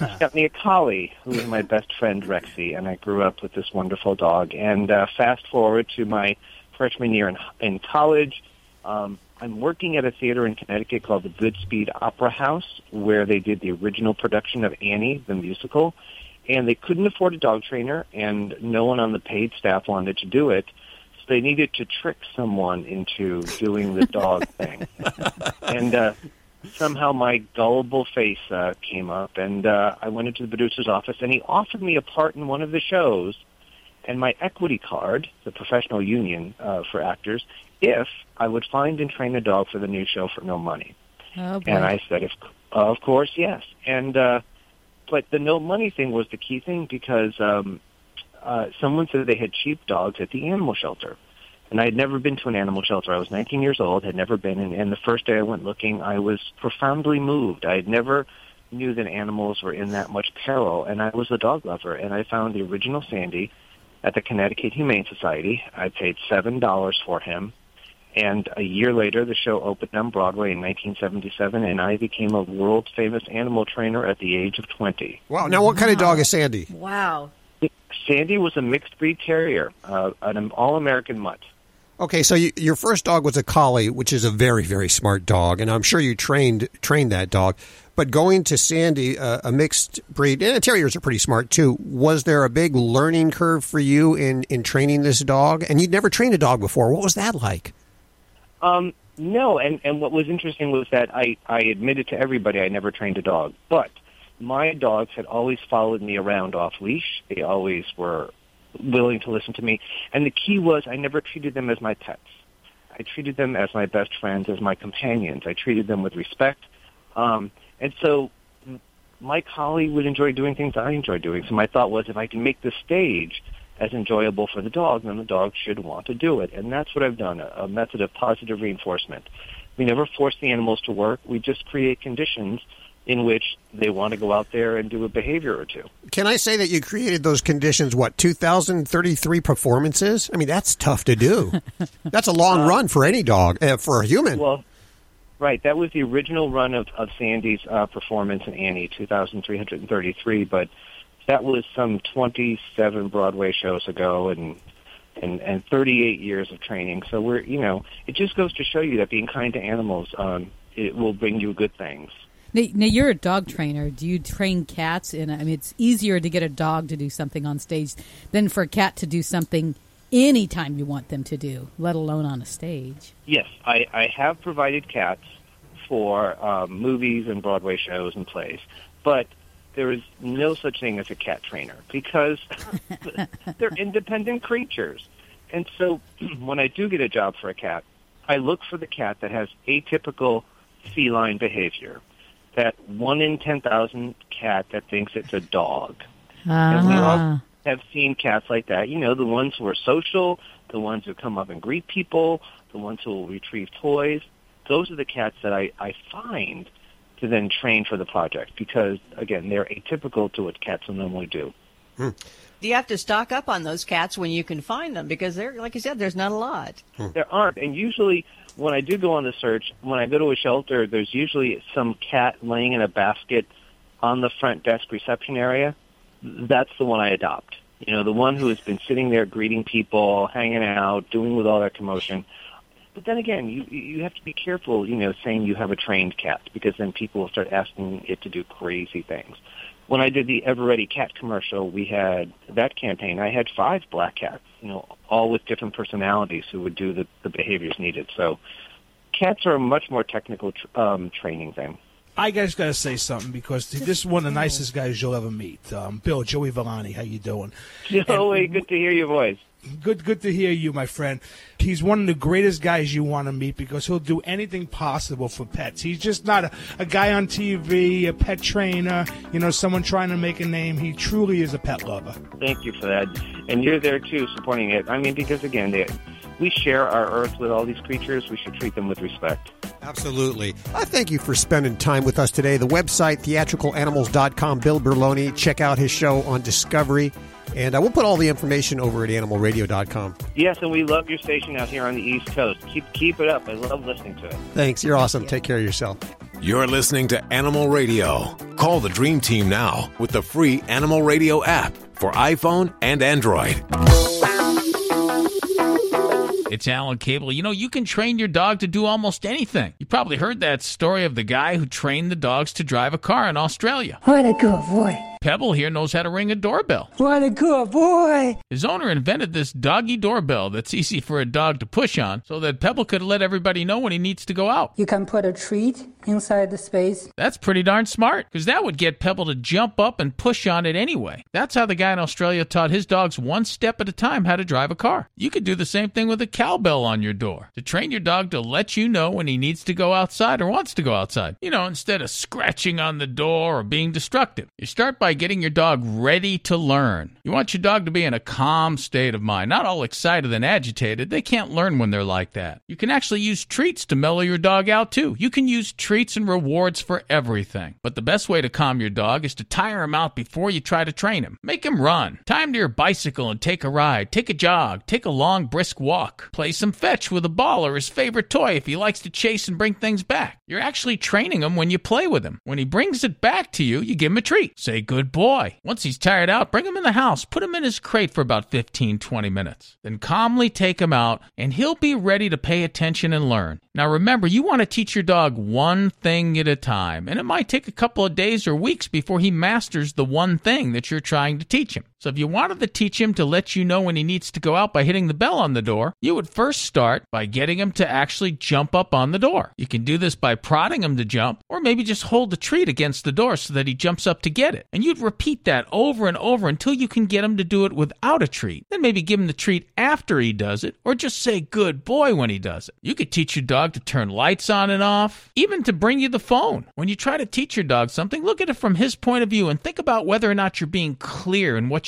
she got me a collie, who was my best friend Rexy, and I grew up with this wonderful dog. And uh, fast forward to my freshman year in, in college, um, I'm working at a theater in Connecticut called the Goodspeed Opera House, where they did the original production of Annie, the musical. And they couldn't afford a dog trainer, and no one on the paid staff wanted to do it. So they needed to trick someone into doing the dog [laughs] thing. And uh, somehow my gullible face uh, came up, and uh, I went into the producer's office, and he offered me a part in one of the shows and my equity card, the professional union uh, for actors, if I would find and train a dog for the new show for no money. Oh, boy. And I said, if, of course, yes. And uh, but the no money thing was the key thing because um, uh, someone said they had cheap dogs at the animal shelter. And I had never been to an animal shelter. I was 19 years old, had never been, and, and the first day I went looking, I was profoundly moved. I had never knew that animals were in that much peril, and I was a dog lover, and I found the original Sandy at the Connecticut Humane Society. I paid seven dollars for him, and a year later, the show opened on Broadway in 1977, and I became a world famous animal trainer at the age of 20. Wow. Now, what kind of dog is Sandy? Wow. Sandy was a mixed breed terrier, uh, an all American mutt. Okay, so you, your first dog was a collie, which is a very, very smart dog, and I'm sure you trained trained that dog. But going to Sandy, uh, a mixed breed, and terriers are pretty smart too. Was there a big learning curve for you in in training this dog? And you'd never trained a dog before. What was that like? Um, no, and and what was interesting was that I I admitted to everybody I never trained a dog, but my dogs had always followed me around off leash. They always were willing to listen to me, and the key was I never treated them as my pets. I treated them as my best friends, as my companions. I treated them with respect, um, and so my collie would enjoy doing things I enjoy doing. So my thought was, if I can make the stage as enjoyable for the dog, then the dog should want to do it. And that's what I've done, a, a method of positive reinforcement. We never force the animals to work. We just create conditions in which they want to go out there and do a behavior or two. Can I say that you created those conditions? What 2,033 performances? I mean, that's tough to do. [laughs] that's a long run for any dog, uh, for a human. Well, right. That was the original run of, of Sandy's uh, performance in Annie, 2,333, but that was some 27 Broadway shows ago and, and, and 38 years of training. So we're, you know, it just goes to show you that being kind to animals, um, it will bring you good things. Now, now you're a dog trainer. Do you train cats? And I mean, it's easier to get a dog to do something on stage than for a cat to do something anytime you want them to do, let alone on a stage. Yes, I, I have provided cats for um, movies and Broadway shows and plays, but there is no such thing as a cat trainer because [laughs] they're independent creatures. And so [clears throat] when I do get a job for a cat, I look for the cat that has atypical feline behavior, that one in 10,000 cat that thinks it's a dog. And we all Ah. have seen cats like that. You know, the ones who are social, the ones who come up and greet people, the ones who will retrieve toys. Those are the cats that I, I find to then train for the project because, again, they're atypical to what cats will normally do. You have to stock up on those cats when you can find them because they're, like you said, there's not a lot. Hmm. There aren't. And usually, when I do go on the search, when I go to a shelter, there's usually some cat laying in a basket on the front desk reception area. That's the one I adopt. You know, the one who has been sitting there greeting people, hanging out, doing with all that commotion. But then again, you you have to be careful, you know, saying you have a trained cat because then people will start asking it to do crazy things. When I did the Eveready cat commercial, we had that campaign. I had five black cats, you know, all with different personalities who would do the, the behaviors needed. So cats are a much more technical tr- um, training thing. I just got to say something because this is one of the nicest guys you'll ever meet. Um, Bill, Joey Villani, how you doing? Joey, good to hear your voice. Good, good to hear you, my friend. He's one of the greatest guys you want to meet because he'll do anything possible for pets. He's just not a, a guy on TV, a pet trainer, you know, someone trying to make a name. He truly is a pet lover. Thank you for that. And you're there too, supporting it. I mean, because again, they, we share our earth with all these creatures. We should treat them with respect. Absolutely. I thank you for spending time with us today. The website, theatricalanimals.com, Bill Berloni. Check out his show on Discovery. And uh, I will put all the information over at animalradio.com. Yes, and we love your station out here on the East Coast. Keep keep it up. I love listening to it. Thanks. You're awesome. Take care of yourself. You're listening to Animal Radio. Call the Dream Team now with the free Animal Radio app for iPhone and Android. It's Alan Cable. You know, you can train your dog to do almost anything. You probably heard that story of the guy who trained the dogs to drive a car in Australia. What a good boy. Pebble here knows how to ring a doorbell. What a good boy. His owner invented this doggy doorbell that's easy for a dog to push on so that Pebble could let everybody know when he needs to go out. You can put a treat inside the space. That's pretty darn smart because that would get Pebble to jump up and push on it anyway. That's how the guy in Australia taught his dogs one step at a time how to drive a car. You could do the same thing with a cowbell on your door to train your dog to let you know when he needs to go outside or wants to go outside. You know, instead of scratching on the door or being destructive. You start by getting your dog ready to learn. You want your dog to be in a calm state of mind, not all excited and agitated. They can't learn when they're like that. You can actually use treats to mellow your dog out too. You can use treats and rewards for everything. But the best way to calm your dog is to tire him out before you try to train him. Make him run. Tie him to your bicycle and take a ride. Take a jog. Take a long, brisk walk. Play some fetch with a ball or his favorite toy if he likes to chase and bring things back. You're actually training him when you play with him. When he brings it back to you, you give him a treat. Say, good boy. Once he's tired out, bring him in the house. Put him in his crate for about 15, 20 minutes. Then calmly take him out, and he'll be ready to pay attention and learn. Now remember, you want to teach your dog one thing at a time, and it might take a couple of days or weeks before he masters the one thing that you're trying to teach him. So if you wanted to teach him to let you know when he needs to go out by hitting the bell on the door, you would first start by getting him to actually jump up on the door. You can do this by prodding him to jump, or maybe just hold the treat against the door so that he jumps up to get it. And you'd repeat that over and over until you can get him to do it without a treat. Then maybe give him the treat after he does it, or just say good boy when he does it. You could teach your dog to turn lights on and off, even to bring you the phone. When you try to teach your dog something, look at it from his point of view and think about whether or not you're being clear in what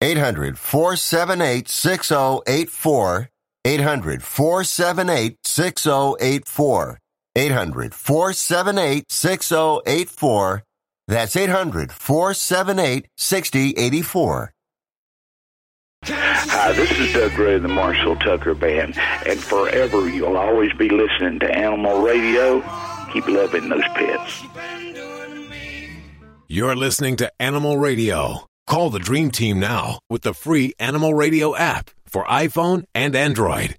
800 478 6084. 800 478 6084. 800 478 6084. That's 800 478 6084. Hi, this is Doug Gray of the Marshall Tucker Band, and forever you'll always be listening to Animal Radio. Keep loving those pets. You're listening to Animal Radio. Call the Dream Team now with the free Animal Radio app for iPhone and Android.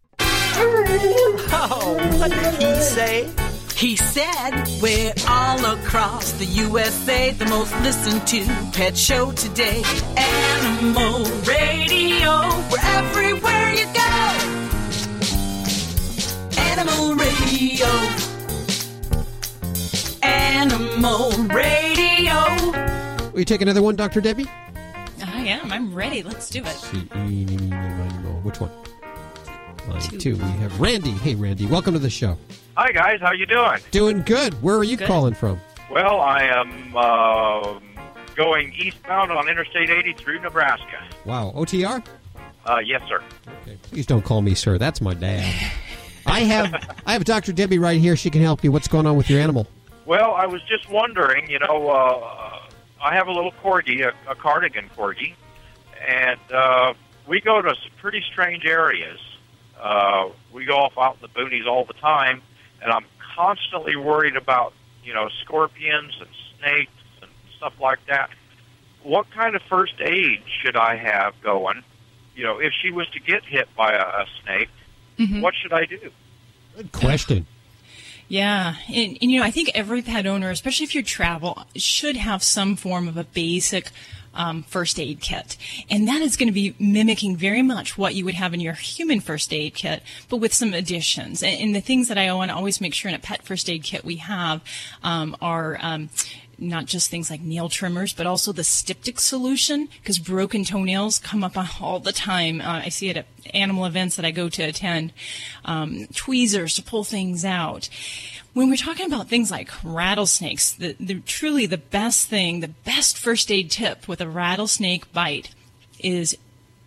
Oh, what did he say? He said, We're all across the USA, the most listened to pet show today. Animal Radio, we're everywhere you go. Animal Radio. Animal Radio. Will you take another one, Dr. Debbie? Am. I'm ready. Let's do it. Which one? Line two. We have Randy. Hey, Randy. Welcome to the show. Hi guys, how you doing? Doing good. Where are you calling from? Well, I am uh, going eastbound on Interstate 80 through Nebraska. Wow. OTR? Uh, yes, sir. Please don't call me sir. That's my dad. I have I have Dr. Debbie right here. She can help you. What's going on with your animal? Well, I was just wondering. You know, uh, I have a little corgi, a, a cardigan corgi, and uh, we go to some pretty strange areas. Uh, we go off out in the boonies all the time, and I'm constantly worried about you know scorpions and snakes and stuff like that. What kind of first aid should I have going? You know, if she was to get hit by a, a snake, what should I do? Good question. Yeah, and, and you know, I think every pet owner, especially if you travel, should have some form of a basic um, first aid kit, and that is going to be mimicking very much what you would have in your human first aid kit, but with some additions. And, and the things that I want to always make sure in a pet first aid kit we have um, are. Um, not just things like nail trimmers, but also the styptic solution, because broken toenails come up [laughs] all the time. Uh, I see it at animal events that I go to attend. Um, tweezers to pull things out. When we're talking about things like rattlesnakes, the, the truly the best thing, the best first aid tip with a rattlesnake bite is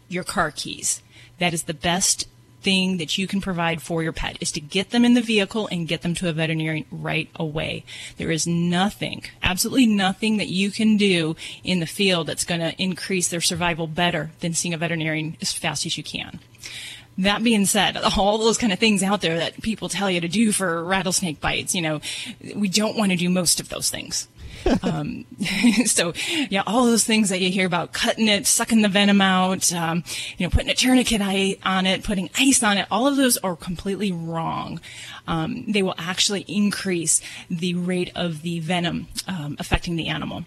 your car keys. That is the best thing that you can provide for your pet is to get them in the vehicle and get them to a veterinarian right away. There is nothing, absolutely nothing that you can do in the field that's going to increase their survival better than seeing a veterinarian as fast as you can. That being said, all those kind of things out there that people tell you to do for rattlesnake bites, you know, we don't want to do most of those things. Um, [laughs] so yeah, all those things that you hear about cutting it, sucking the venom out, um, you know, putting a tourniquet on it, putting ice on it, all of those are completely wrong. Um, they will actually increase the rate of the venom um, affecting the animal.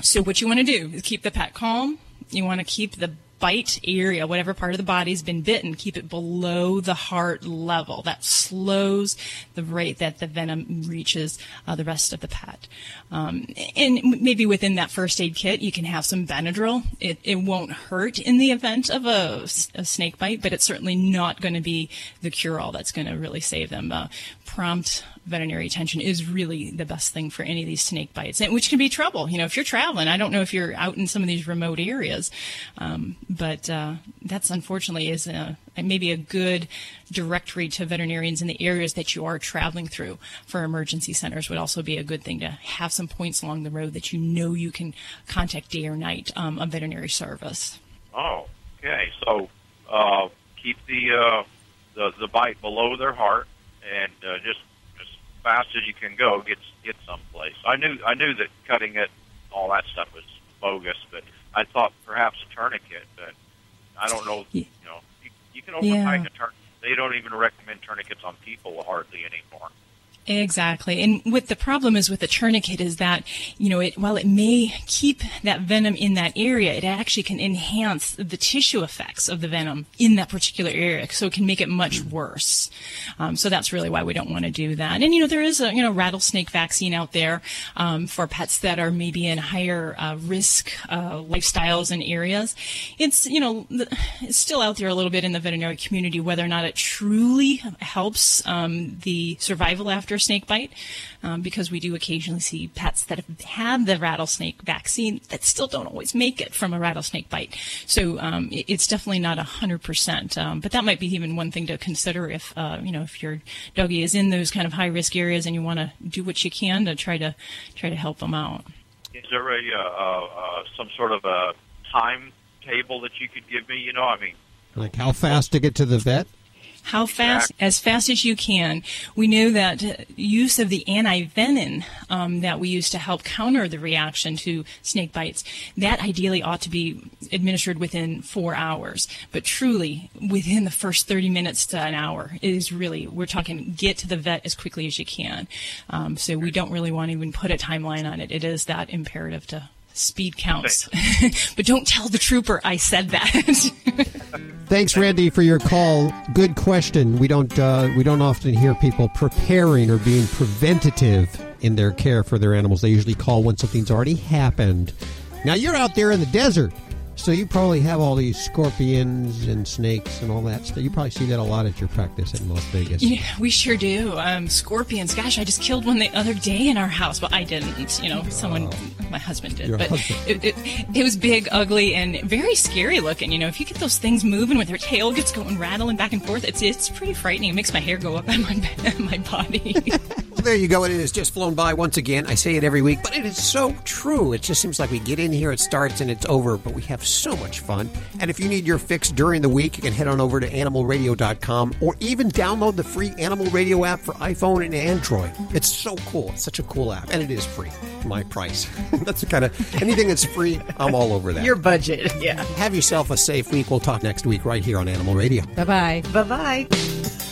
So what you want to do is keep the pet calm. You want to keep the bite area, whatever part of the body's been bitten, keep it below the heart level. That slows the rate that the venom reaches uh, the rest of the pet. Um, and maybe within that first aid kit, you can have some Benadryl. It, it won't hurt in the event of a, a snake bite, but it's certainly not going to be the cure-all that's going to really save them. Uh, prompt veterinary attention is really the best thing for any of these snake bites, and which can be trouble. You know, if you're traveling, I don't know if you're out in some of these remote areas, um, but uh, that's unfortunately is a, maybe a good directory to veterinarians in the areas that you are traveling through for emergency centers would also be a good thing to have some points along the road that you know you can contact day or night um, a veterinary service. Oh, okay. So uh, keep the, uh, the the bite below their heart, and uh, just fast as you can go, get get someplace. I knew I knew that cutting it, all that stuff was bogus, but I thought perhaps a tourniquet. But I don't know. You know, you, you can overtake Yeah. a tourniquet. They don't even recommend tourniquets on people hardly anymore. Exactly. And what the problem is with the tourniquet is that, you know, it, while it may keep that venom in that area, it actually can enhance the tissue effects of the venom in that particular area. So it can make it much worse. Um, so that's really why we don't want to do that. And, you know, there is a, you know, rattlesnake vaccine out there, um, for pets that are maybe in higher, uh, risk, uh, lifestyles and areas. It's, you know, it's still out there a little bit in the veterinary community whether or not it truly helps, um, the survival after snake bite, um, because we do occasionally see pets that have had the rattlesnake vaccine that still don't always make it from a rattlesnake bite. So um, it- it's definitely not a hundred percent. Um, but that might be even one thing to consider if uh, you know if your doggy is in those kind of high risk areas and you want to do what you can to try to try to help them out. Is there a uh, uh, uh, some sort of a time timetable that you could give me? You know, I mean, Like how fast to get to the vet? How fast? As fast as you can. We know that use of the antivenin um, that we use to help counter the reaction to snake bites, that ideally ought to be administered within four hours. But truly, within the first 30 minutes to an hour is really, we're talking get to the vet as quickly as you can. Um, so we don't really want to even put a timeline on it. It is that imperative to speed counts. [laughs] but don't tell the trooper I said that. [laughs] Thanks, Randy, for your call. Good question. We don't uh, we don't often hear people preparing or being preventative in their care for their animals. They usually call when something's already happened. Now you're out there in the desert, so you probably have all these scorpions and snakes and all that stuff. You probably see that a lot at your practice in Las Vegas. Yeah, we sure do. Um, scorpions. Gosh, I just killed one the other day in our house. Well, I didn't. You know, someone, my husband did. Your but husband. It, it, it was big, ugly, and very scary looking. You know, if you get those things moving with their tail gets going rattling back and forth, it's it's pretty frightening. It makes my hair go up on my [laughs] my body. Well, [laughs] there you go. It has just flown by once again. I say it every week, but it is so true. It just seems like we get in here, it starts, and it's over, but we have so much fun. And if you need your fix during the week, you can head on over to animalradio.com or even download the free Animal Radio app for iPhone and Android. It's so cool. It's such a cool app, and it is free. My price. [laughs] that's the kind of anything that's free, I'm all over that. Your budget, [laughs] yeah. Have yourself a safe week. We'll talk next week right here on Animal Radio. Bye bye. Bye bye.